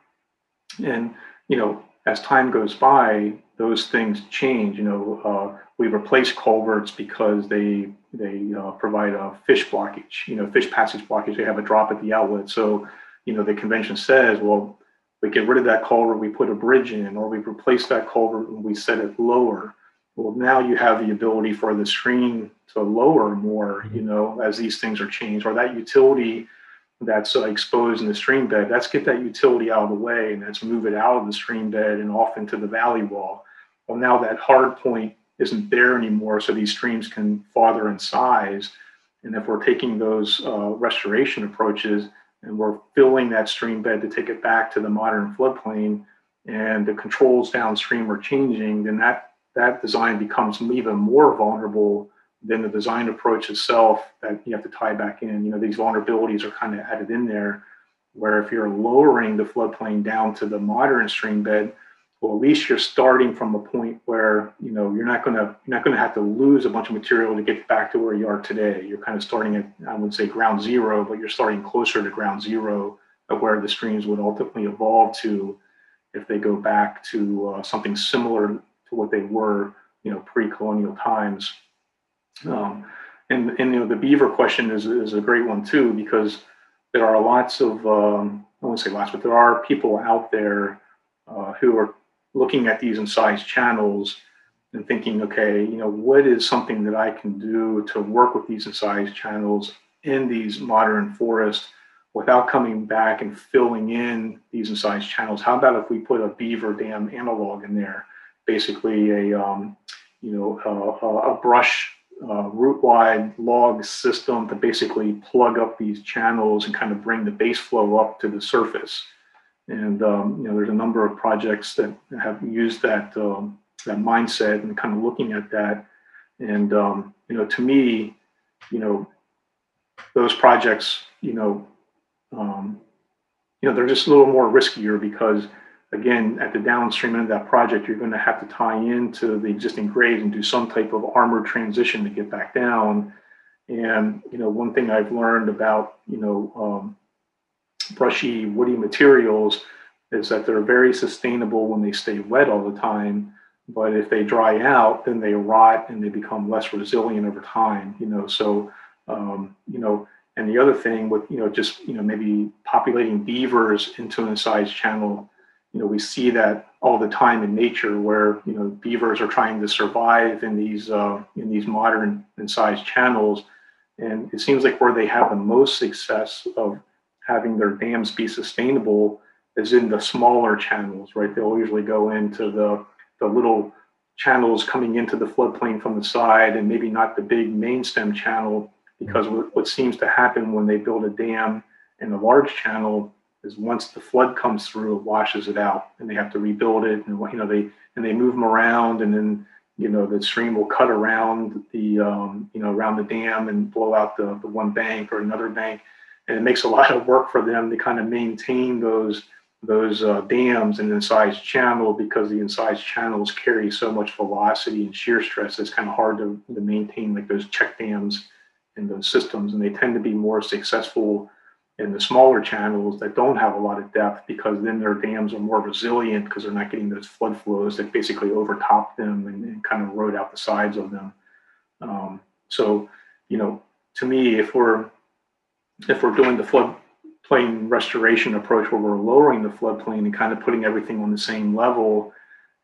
And, you know, as time goes by, those things change. You know, uh, we replace culverts because they they uh, provide a fish blockage, you know, fish passage blockage. They have a drop at the outlet. So, you know, the convention says, well, we get rid of that culvert, we put a bridge in, or we replace that culvert and we set it lower. Well, now you have the ability for the stream to lower more, you mm-hmm. know, as these things are changed, or that utility that's uh, exposed in the stream bed. Let's get that utility out of the way and let's move it out of the stream bed and off into the valley wall. Well, now that hard point isn't there anymore, so these streams can father in size. And if we're taking those uh, restoration approaches and we're filling that stream bed to take it back to the modern floodplain, and the controls downstream are changing, then that that design becomes even more vulnerable than the design approach itself that you have to tie back in. You know, these vulnerabilities are kind of added in there, where if you're lowering the floodplain down to the modern stream bed, well, at least you're starting from a point where you know you're not going to you're not going to have to lose a bunch of material to get back to where you are today. You're kind of starting at I would say ground zero, but you're starting closer to ground zero of where the streams would ultimately evolve to if they go back to uh, something similar to what they were, you know, pre-colonial times. Um, and and you know the beaver question is is a great one too because there are lots of um, I won't say lots, but there are people out there uh, who are looking at these incised channels and thinking, okay, you know, what is something that I can do to work with these incised channels in these modern forests without coming back and filling in these incised channels? How about if we put a beaver dam analog in there, basically a, um, you know, a, a brush uh, root wad log system to basically plug up these channels and kind of bring the base flow up to the surface. And um, you know, there's a number of projects that have used that um, that mindset and kind of looking at that. And um, you know, to me, you know, those projects, you know, um, you know, they're just a little more riskier because, again, at the downstream end of that project, you're going to have to tie into the existing grade and do some type of armored transition to get back down. And you know, one thing I've learned about you know um, brushy, woody materials is that they're very sustainable when they stay wet all the time. But if they dry out, then they rot and they become less resilient over time. You know, so um, you know, and the other thing with you know just you know maybe populating beavers into an incised channel, you know, we see that all the time in nature where you know beavers are trying to survive in these uh, in these modern incised channels, and it seems like where they have the most success of having their dams be sustainable is in the smaller channels, right? They'll usually go into the, the little channels coming into the floodplain from the side and maybe not the big main stem channel because what seems to happen when they build a dam in a large channel is once the flood comes through, it washes it out and they have to rebuild it and you know they and they move them around and then you know the stream will cut around the um, you know around the dam and blow out the, the one bank or another bank. And it makes a (laughs) lot of work for them to kind of maintain those those uh, dams and incised channel because the incised channels carry so much velocity and shear stress it's kind of hard to, to maintain like those check dams in those systems and they tend to be more successful in the smaller channels that don't have a lot of depth because then their dams are more resilient because they're not getting those flood flows that basically overtop them and, and kind of erode out the sides of them. Um, so you know to me if we're if we're doing the floodplain restoration approach where we're lowering the floodplain and kind of putting everything on the same level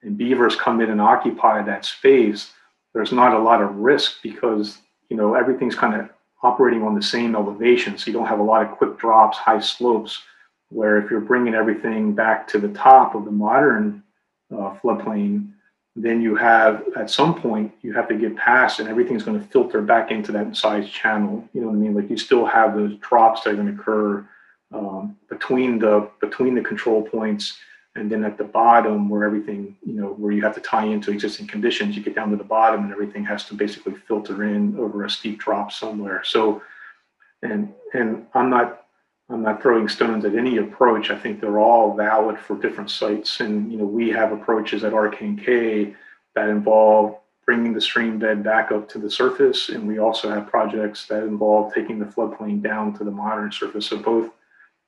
and beavers come in and occupy that space, there's not a lot of risk because you know everything's kind of operating on the same elevation. So you don't have a lot of quick drops, high slopes, where if you're bringing everything back to the top of the modern uh, floodplain, then you have at some point you have to get past and everything's going to filter back into that incised channel you know what i mean like you still have those drops that are going to occur um, between the between the control points and then at the bottom where everything you know where you have to tie into existing conditions you get down to the bottom and everything has to basically filter in over a steep drop somewhere so and and i'm not I'm not throwing stones at any approach. I think they're all valid for different sites. And, you know, we have approaches at RK&K that involve bringing the stream bed back up to the surface. And we also have projects that involve taking the floodplain down to the modern surface. So both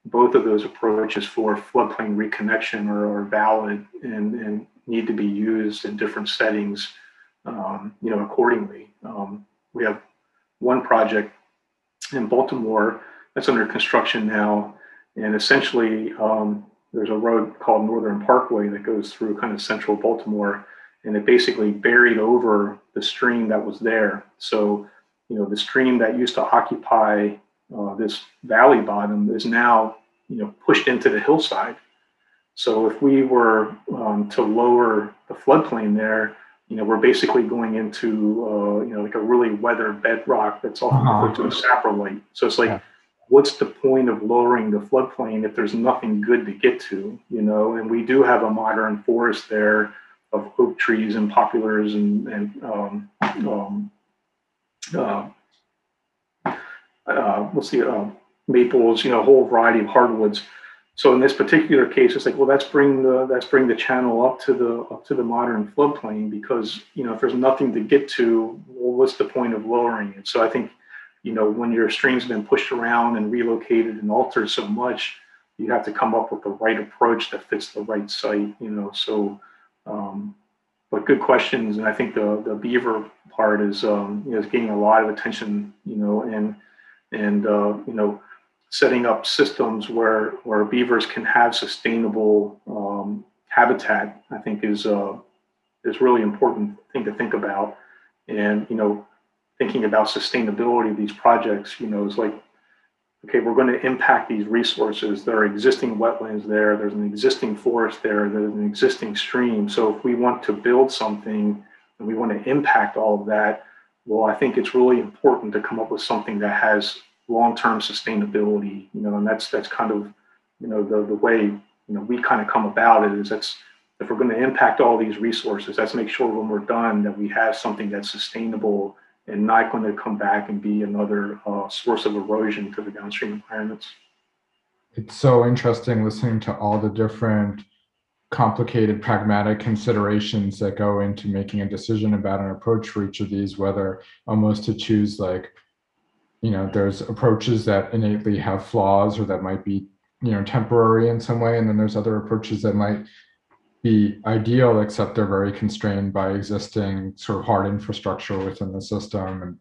both of those approaches for floodplain reconnection are, are valid and, and need to be used in different settings um, you know, accordingly. Um, we have one project in Baltimore that's under construction now, and essentially um, there's a road called Northern Parkway that goes through kind of central Baltimore, and it basically buried over the stream that was there. So, you know, the stream that used to occupy uh, this valley bottom is now, you know, pushed into the hillside. So if we were um, to lower the floodplain there, you know, we're basically going into, uh, you know, like a really weathered bedrock that's often uh-huh. referred to as saprolite. So it's like, yeah. what's the point of lowering the floodplain if there's nothing good to get to, you know? And we do have a modern forest there of oak trees and poplars and, and um, um, uh, uh, let's see, uh, maples, you know, a whole variety of hardwoods so in this particular case, it's like, well, let's bring the let's bring the channel up to the up to the modern floodplain because you know if there's nothing to get to, well, what's the point of lowering it? So I think, you know, when your stream's been pushed around and relocated and altered so much, you have to come up with the right approach that fits the right site. You know, so. Um, but good questions, and I think the the beaver part is um, you know is getting a lot of attention. You know, and and uh, you know setting up systems where where beavers can have sustainable um, habitat, I think is uh, is really important thing to think about. And you know, thinking about sustainability of these projects, you know, is like, okay, we're going to impact these resources. There are existing wetlands there. There's an existing forest there. There's an existing stream. So if we want to build something and we want to impact all of that, well, I think it's really important to come up with something that has long-term sustainability you know and that's that's kind of you know the the way you know we kind of come about it is that's if we're going to impact all these resources let's make sure when we're done that we have something that's sustainable and not going to come back and be another uh, source of erosion to the downstream environments. It's so interesting listening to all the different complicated pragmatic considerations that go into making a decision about an approach for each of these whether almost to choose like you know there's approaches that innately have flaws or that might be you know temporary in some way and then there's other approaches that might be ideal except they're very constrained by existing sort of hard infrastructure within the system. And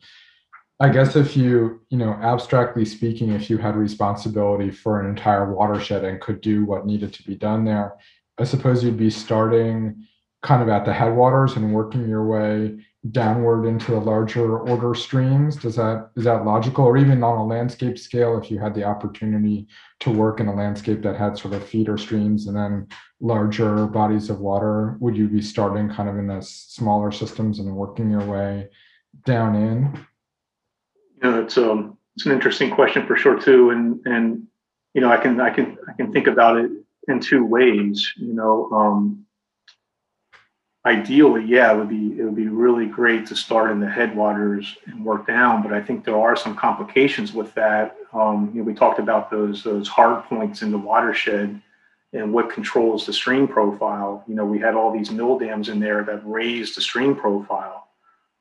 i guess if you you know abstractly speaking if you had responsibility for an entire watershed and could do what needed to be done there i suppose you'd be starting kind of at the headwaters and working your way downward into the larger order streams. Does that is that logical? Or even on a landscape scale if you had the opportunity to work in a landscape that had sort of feeder streams and then larger bodies of water would you be starting kind of in the smaller systems and working your way down in? Yeah, it's um it's an interesting question for sure too. And and you know i can i can i can think about it in two ways you know um ideally, yeah, it would be it would be really great to start in the headwaters and work down. But I think there are some complications with that. Um, you know, we talked about those those hard points in the watershed and what controls the stream profile. You know, we had all these mill dams in there that raised the stream profile,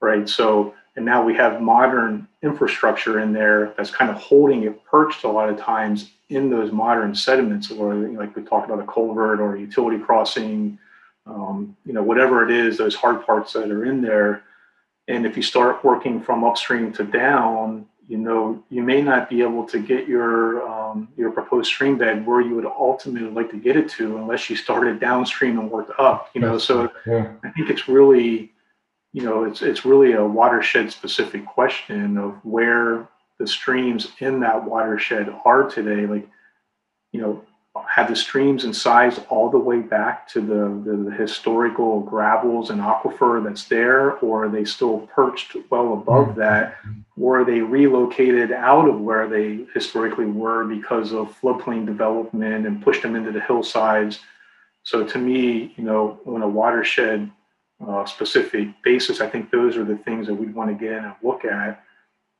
right? So and now we have modern infrastructure in there that's kind of holding it perched a lot of times in those modern sediments, or like we talked about a culvert or a utility crossing um, you know, whatever it is, those hard parts that are in there. And if you start working from upstream to down, you know, you may not be able to get your um, your proposed stream bed where you would ultimately like to get it to unless you started downstream and worked up. You know, so yeah. I think it's really, you know, it's it's really a watershed specific question of where the streams in that watershed are today. Like, you know, have the streams incised all the way back to the, the, the, historical gravels and aquifer that's there, or are they still perched well above mm-hmm. that, or are they relocated out of where they historically were because of floodplain development and pushed them into the hillsides? So to me, you know, when a watershed uh, specific basis, I think those are the things that we'd want to get in and look at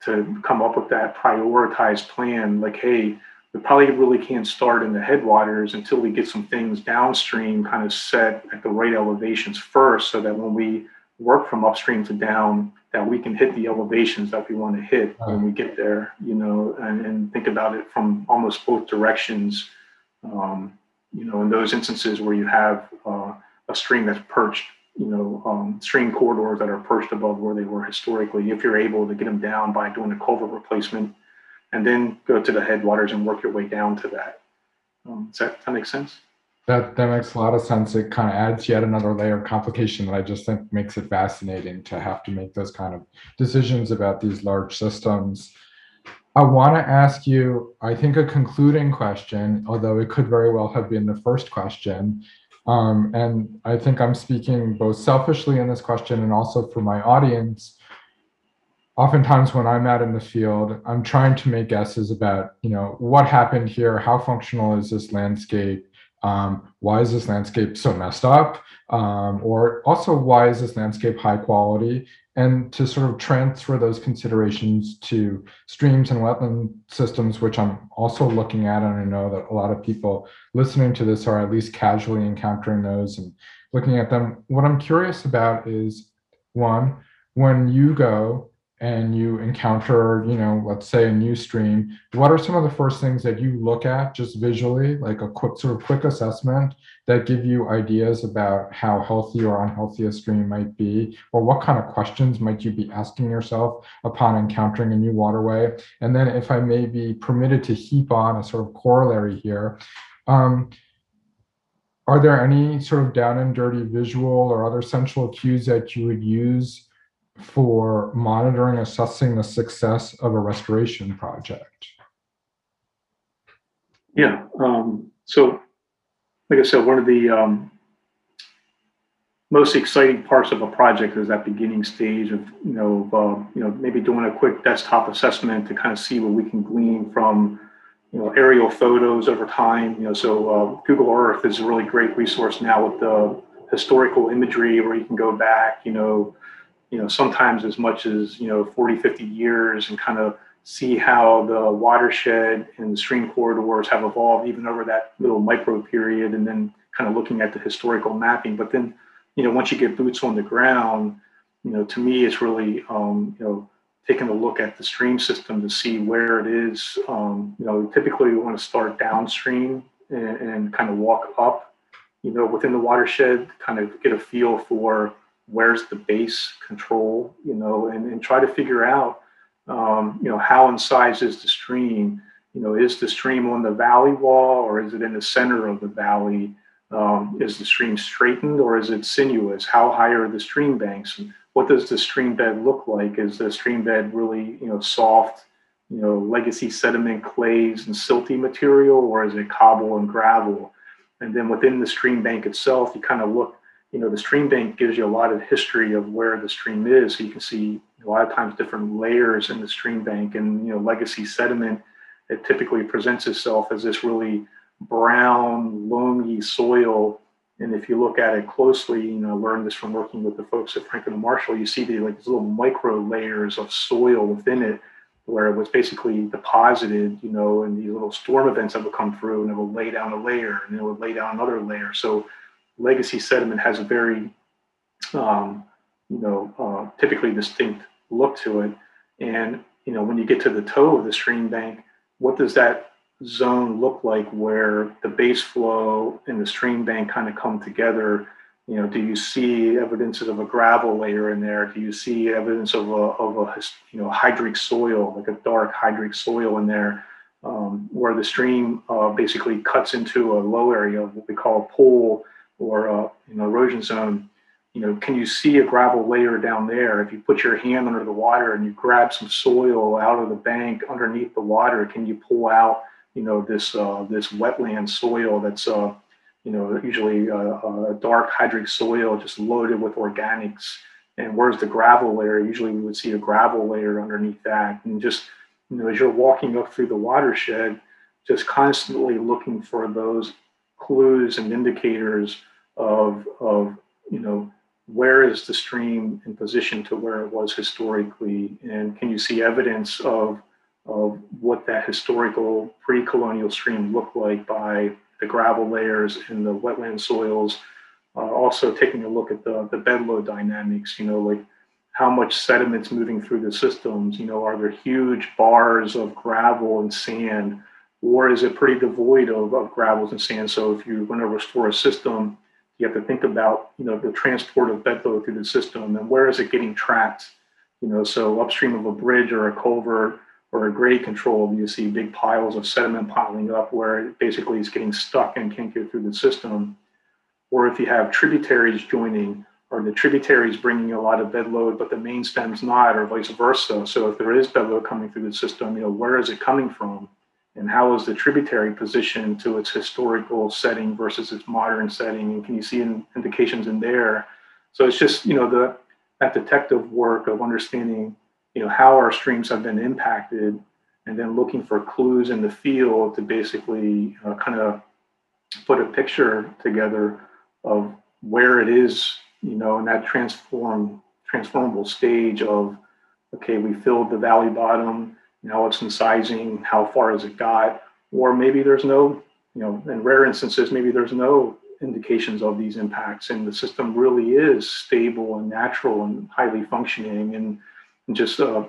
to come up with that prioritized plan. Like, hey, we probably really can't start in the headwaters until we get some things downstream kind of set at the right elevations first so that when we work from upstream to down that we can hit the elevations that we want to hit when we get there you know and, and think about it from almost both directions um, you know in those instances where you have uh, a stream that's perched you know, um, stream corridors that are perched above where they were historically, if you're able to get them down by doing a culvert replacement, and then go to the headwaters and work your way down to that. Um, does that, that make sense? That that makes a lot of sense. It kind of adds yet another layer of complication that I just think makes it fascinating to have to make those kind of decisions about these large systems. I want to ask you, I think, a concluding question, although it could very well have been the first question. Um, and I think I'm speaking both selfishly in this question and also for my audience. Oftentimes, when I'm out in the field, I'm trying to make guesses about, you know, what happened here, how functional is this landscape, um, why is this landscape so messed up, um, or also why is this landscape high quality, and to sort of transfer those considerations to streams and wetland systems, which I'm also looking at, and I know that a lot of people listening to this are at least casually encountering those and looking at them. What I'm curious about is one, when you go and you encounter, you know, let's say a new stream, what are some of the first things that you look at just visually, like a quick sort of quick assessment that give you ideas about how healthy or unhealthy a stream might be, or what kind of questions might you be asking yourself upon encountering a new waterway? And then if I may be permitted to heap on a sort of corollary here, um, are there any sort of down and dirty visual or other central cues that you would use for monitoring, assessing the success of a restoration project? Yeah. Um, so, like I said, one of the um, most exciting parts of a project is that beginning stage of you know uh, you know maybe doing a quick desktop assessment to kind of see what we can glean from you know aerial photos over time. You know, so uh, Google Earth is a really great resource now with the historical imagery where you can go back. You know you know, sometimes as much as, you know, 40, 50 years and kind of see how the watershed and the stream corridors have evolved even over that little micro period and then kind of looking at the historical mapping. But then, you know, once you get boots on the ground, you know, to me, it's really, um, you know, taking a look at the stream system to see where it is. Um, you know, typically we want to start downstream and, and kind of walk up, you know, within the watershed, kind of get a feel for where's the base control, you know, and, and try to figure out, um, you know, how incised is the stream? You know, is the stream on the valley wall or is it in the center of the valley? Um, is the stream straightened or is it sinuous? How high are the stream banks? What does the stream bed look like? Is the stream bed really, you know, soft, you know, legacy sediment, clays, and silty material, or is it cobble and gravel? And then within the stream bank itself, you kind of look you know, the stream bank gives you a lot of history of where the stream is. So you can see a lot of times different layers in the stream bank and, you know, legacy sediment, it typically presents itself as this really brown, loamy soil. And if you look at it closely, you know, learn this from working with the folks at Franklin and Marshall, you see the like these little micro layers of soil within it where it was basically deposited, you know, and these little storm events that would come through and it would lay down a layer and it would lay down another layer. So legacy sediment has a very, um, you know, uh, typically distinct look to it. And, you know, when you get to the toe of the stream bank, what does that zone look like where the base flow and the stream bank kind of come together? You know, do you see evidences of a gravel layer in there? Do you see evidence of a, of a you know, hydric soil, like a dark hydric soil in there? Um, where the stream uh, basically cuts into a low area of what we call a pool or uh, know erosion zone, you know, can you see a gravel layer down there? If you put your hand under the water and you grab some soil out of the bank underneath the water, can you pull out you know this uh, this wetland soil that's uh, you know usually uh, a dark hydric soil just loaded with organics? And where's the gravel layer? Usually we would see a gravel layer underneath that, and just you know as you're walking up through the watershed, just constantly looking for those clues and indicators of, of you know, where is the stream in position to where it was historically? And can you see evidence of, of what that historical pre-colonial stream looked like by the gravel layers in the wetland soils? Uh, also taking a look at the, the bedload dynamics, you know, like how much sediment's moving through the systems, you know, are there huge bars of gravel and sand or is it pretty devoid of, of gravels and sand? So if you're going to restore a system, you have to think about, you know, the transport of bed load through the system and where is it getting trapped? You know, so upstream of a bridge or a culvert or a grade control, you see big piles of sediment piling up where it basically is getting stuck and can't get through the system. Or if you have tributaries joining, or the tributaries bringing a lot of bed load, but the main stem's not, or vice versa. So if there is bed load coming through the system, you know, where is it coming from? And how is the tributary positioned to its historical setting versus its modern setting? And can you see in, indications in there? So it's just, you know, the that detective work of understanding you know how our streams have been impacted and then looking for clues in the field to basically uh, kind of put a picture together of where it is you know in that transform transformable stage of okay we filled the valley bottom now it's incising how far has it got? Or maybe there's no you know in rare instances maybe there's no indications of these impacts and the system really is stable and natural and highly functioning and and just uh,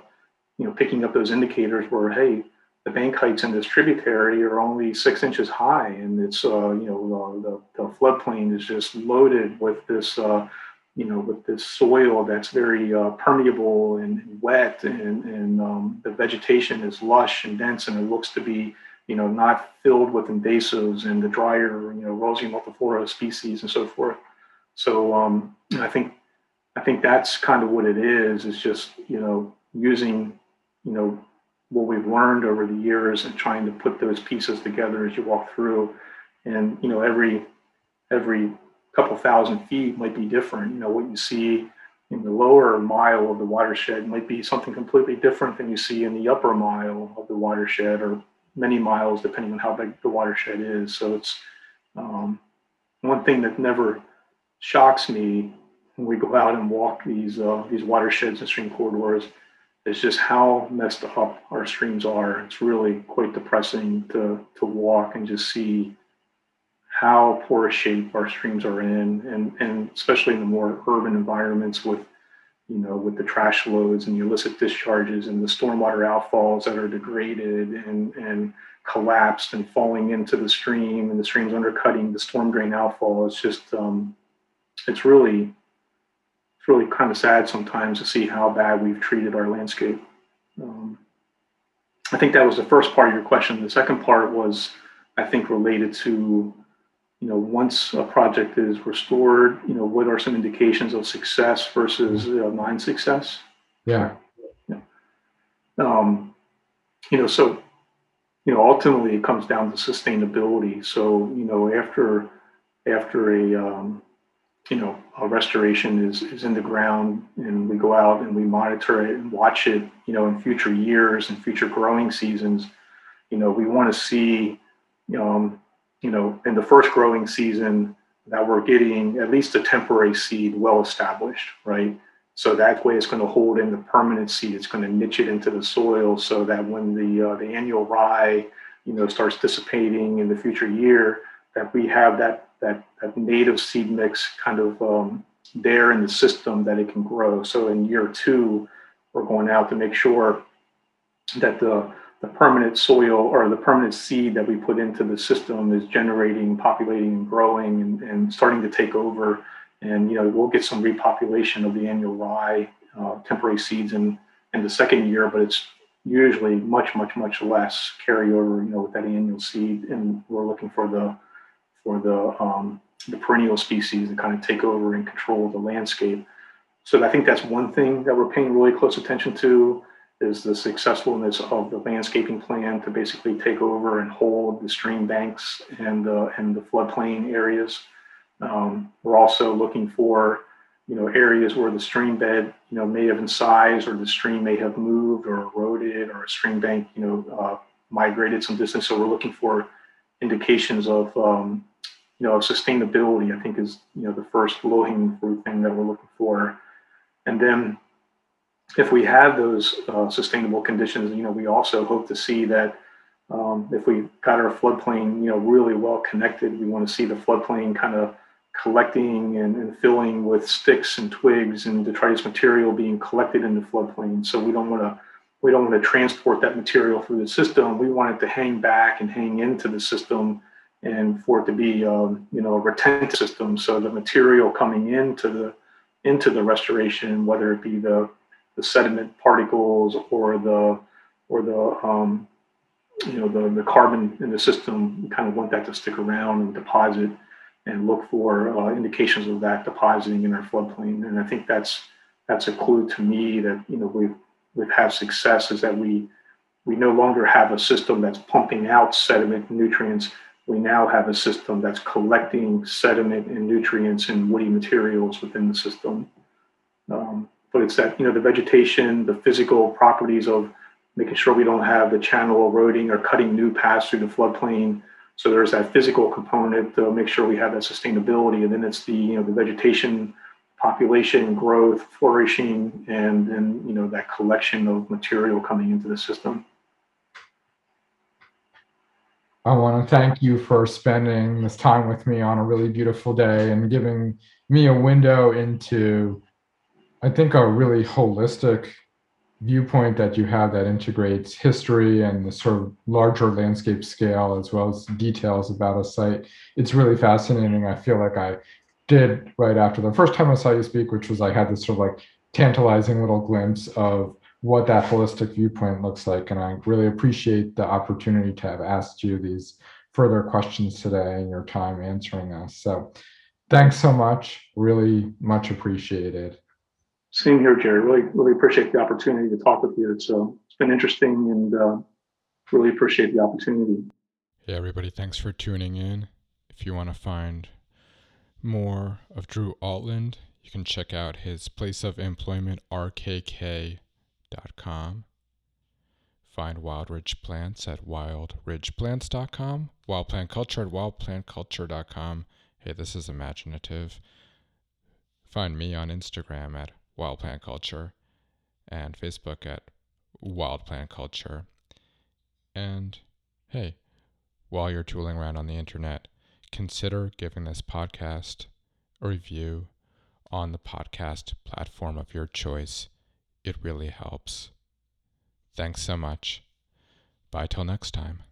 you know picking up those indicators where hey the bank heights in this tributary are only six inches high and it's uh, you know uh, the, the floodplain is just loaded with this uh, you know with this soil that's very uh, permeable and wet and, and um, the vegetation is lush and dense and it looks to be you know not filled with invasives and the drier you know Rosa multiflora species and so forth so um, I think I think that's kind of what it is. Is just you know using you know what we've learned over the years and trying to put those pieces together as you walk through. And you know every every couple thousand feet might be different. You know what you see in the lower mile of the watershed might be something completely different than you see in the upper mile of the watershed or many miles depending on how big the watershed is. So it's um, one thing that never shocks me when we go out and walk these uh, these watersheds and stream corridors is just how messed up our streams are. It's really quite depressing to to walk and just see how poor a shape our streams are in, and and especially in the more urban environments with you know with the trash loads and the illicit discharges and the stormwater outfalls that are degraded and and collapsed and falling into the stream and the streams undercutting the storm drain outfall. It's just um, it's really it's really kind of sad sometimes to see how bad we've treated our landscape. Um, I think that was the first part of your question. The second part was, I think, related to, you know, once a project is restored, you know, what are some indications of success versus uh, non-success? Yeah. yeah. Um, you know, so, you know, ultimately it comes down to sustainability. So, you know, after after a um, you know, a restoration is, is in the ground and we go out and we monitor it and watch it, you know, in future years and future growing seasons, you know, we want to see, um, you know, in the first growing season that we're getting at least a temporary seed well established, right? So that way it's going to hold in the permanent seed. It's going to niche it into the soil so that when the uh, the annual rye, you know, starts dissipating in the future year, that we have that that, that native seed mix kind of um, there in the system that it can grow. So in year two, we're going out to make sure that the the permanent soil or the permanent seed that we put into the system is generating, populating, and growing, and, and starting to take over. And you know, we'll get some repopulation of the annual rye uh, temporary seeds in in the second year, but it's usually much, much, much less carryover. You know, with that annual seed, and we're looking for the for the um, the perennial species to kind of take over and control the landscape. So I think that's one thing that we're paying really close attention to is the successfulness of the landscaping plan to basically take over and hold the stream banks and uh, and the floodplain areas. Um, we're also looking for you know areas where the stream bed you know may have incised or the stream may have moved or eroded or a stream bank you know uh, migrated some distance. So we're looking for indications of um, you know, sustainability, I think is, you know, the first low hanging fruit thing that we're looking for. And then if we have those uh, sustainable conditions, you know, we also hope to see that um, if we got our floodplain, you know, really well connected, we want to see the floodplain kind of collecting and, and, filling with sticks and twigs and detritus material being collected in the floodplain. So we don't want to we don't want to transport that material through the system. We want it to hang back and hang into the system and for it to be um, you know a retentive system. So the material coming into the into the restoration, whether it be the the sediment particles or the or the um, you know the, the carbon in the system, we kind of want that to stick around and deposit and look for uh, indications of that depositing in our floodplain. And I think that's that's a clue to me that you know we've we've had success is that we we no longer have a system that's pumping out sediment and nutrients. We now have a system that's collecting sediment and nutrients and woody materials within the system. Um, but it's that you know the vegetation, the physical properties of making sure we don't have the channel eroding or cutting new paths through the floodplain. So there's that physical component to make sure we have that sustainability, and then it's the you know the vegetation, population growth, flourishing, and then you know that collection of material coming into the system. I want to thank you for spending this time with me on a really beautiful day and giving me a window into, I think, a really holistic viewpoint that you have that integrates history and the sort of larger landscape scale as well as details about a site. It's really fascinating. I feel like I did right after the first time I saw you speak, which was I had this sort of like tantalizing little glimpse of what that holistic viewpoint looks like. And I really appreciate the opportunity to have asked you these further questions today and your time answering us. So thanks so much. Really much appreciated. Same here, Jerry. Really, really appreciate the opportunity to talk with you. It's, uh, it's been interesting and uh, really appreciate the opportunity. Hey, everybody. Thanks for tuning in. If you want to find more of Drew Altland, you can check out his place of employment, rkk.com. Find Wild Ridge Plants at wildridgeplants.com. Wild Plant Culture at wildplantculture.com. Hey, this is imaginative. Find me on Instagram at Wild Plant Culture and Facebook at Wild Plant Culture. And hey, while you're tooling around on the internet, consider giving this podcast a review on the podcast platform of your choice. It really helps. Thanks so much. Bye till next time.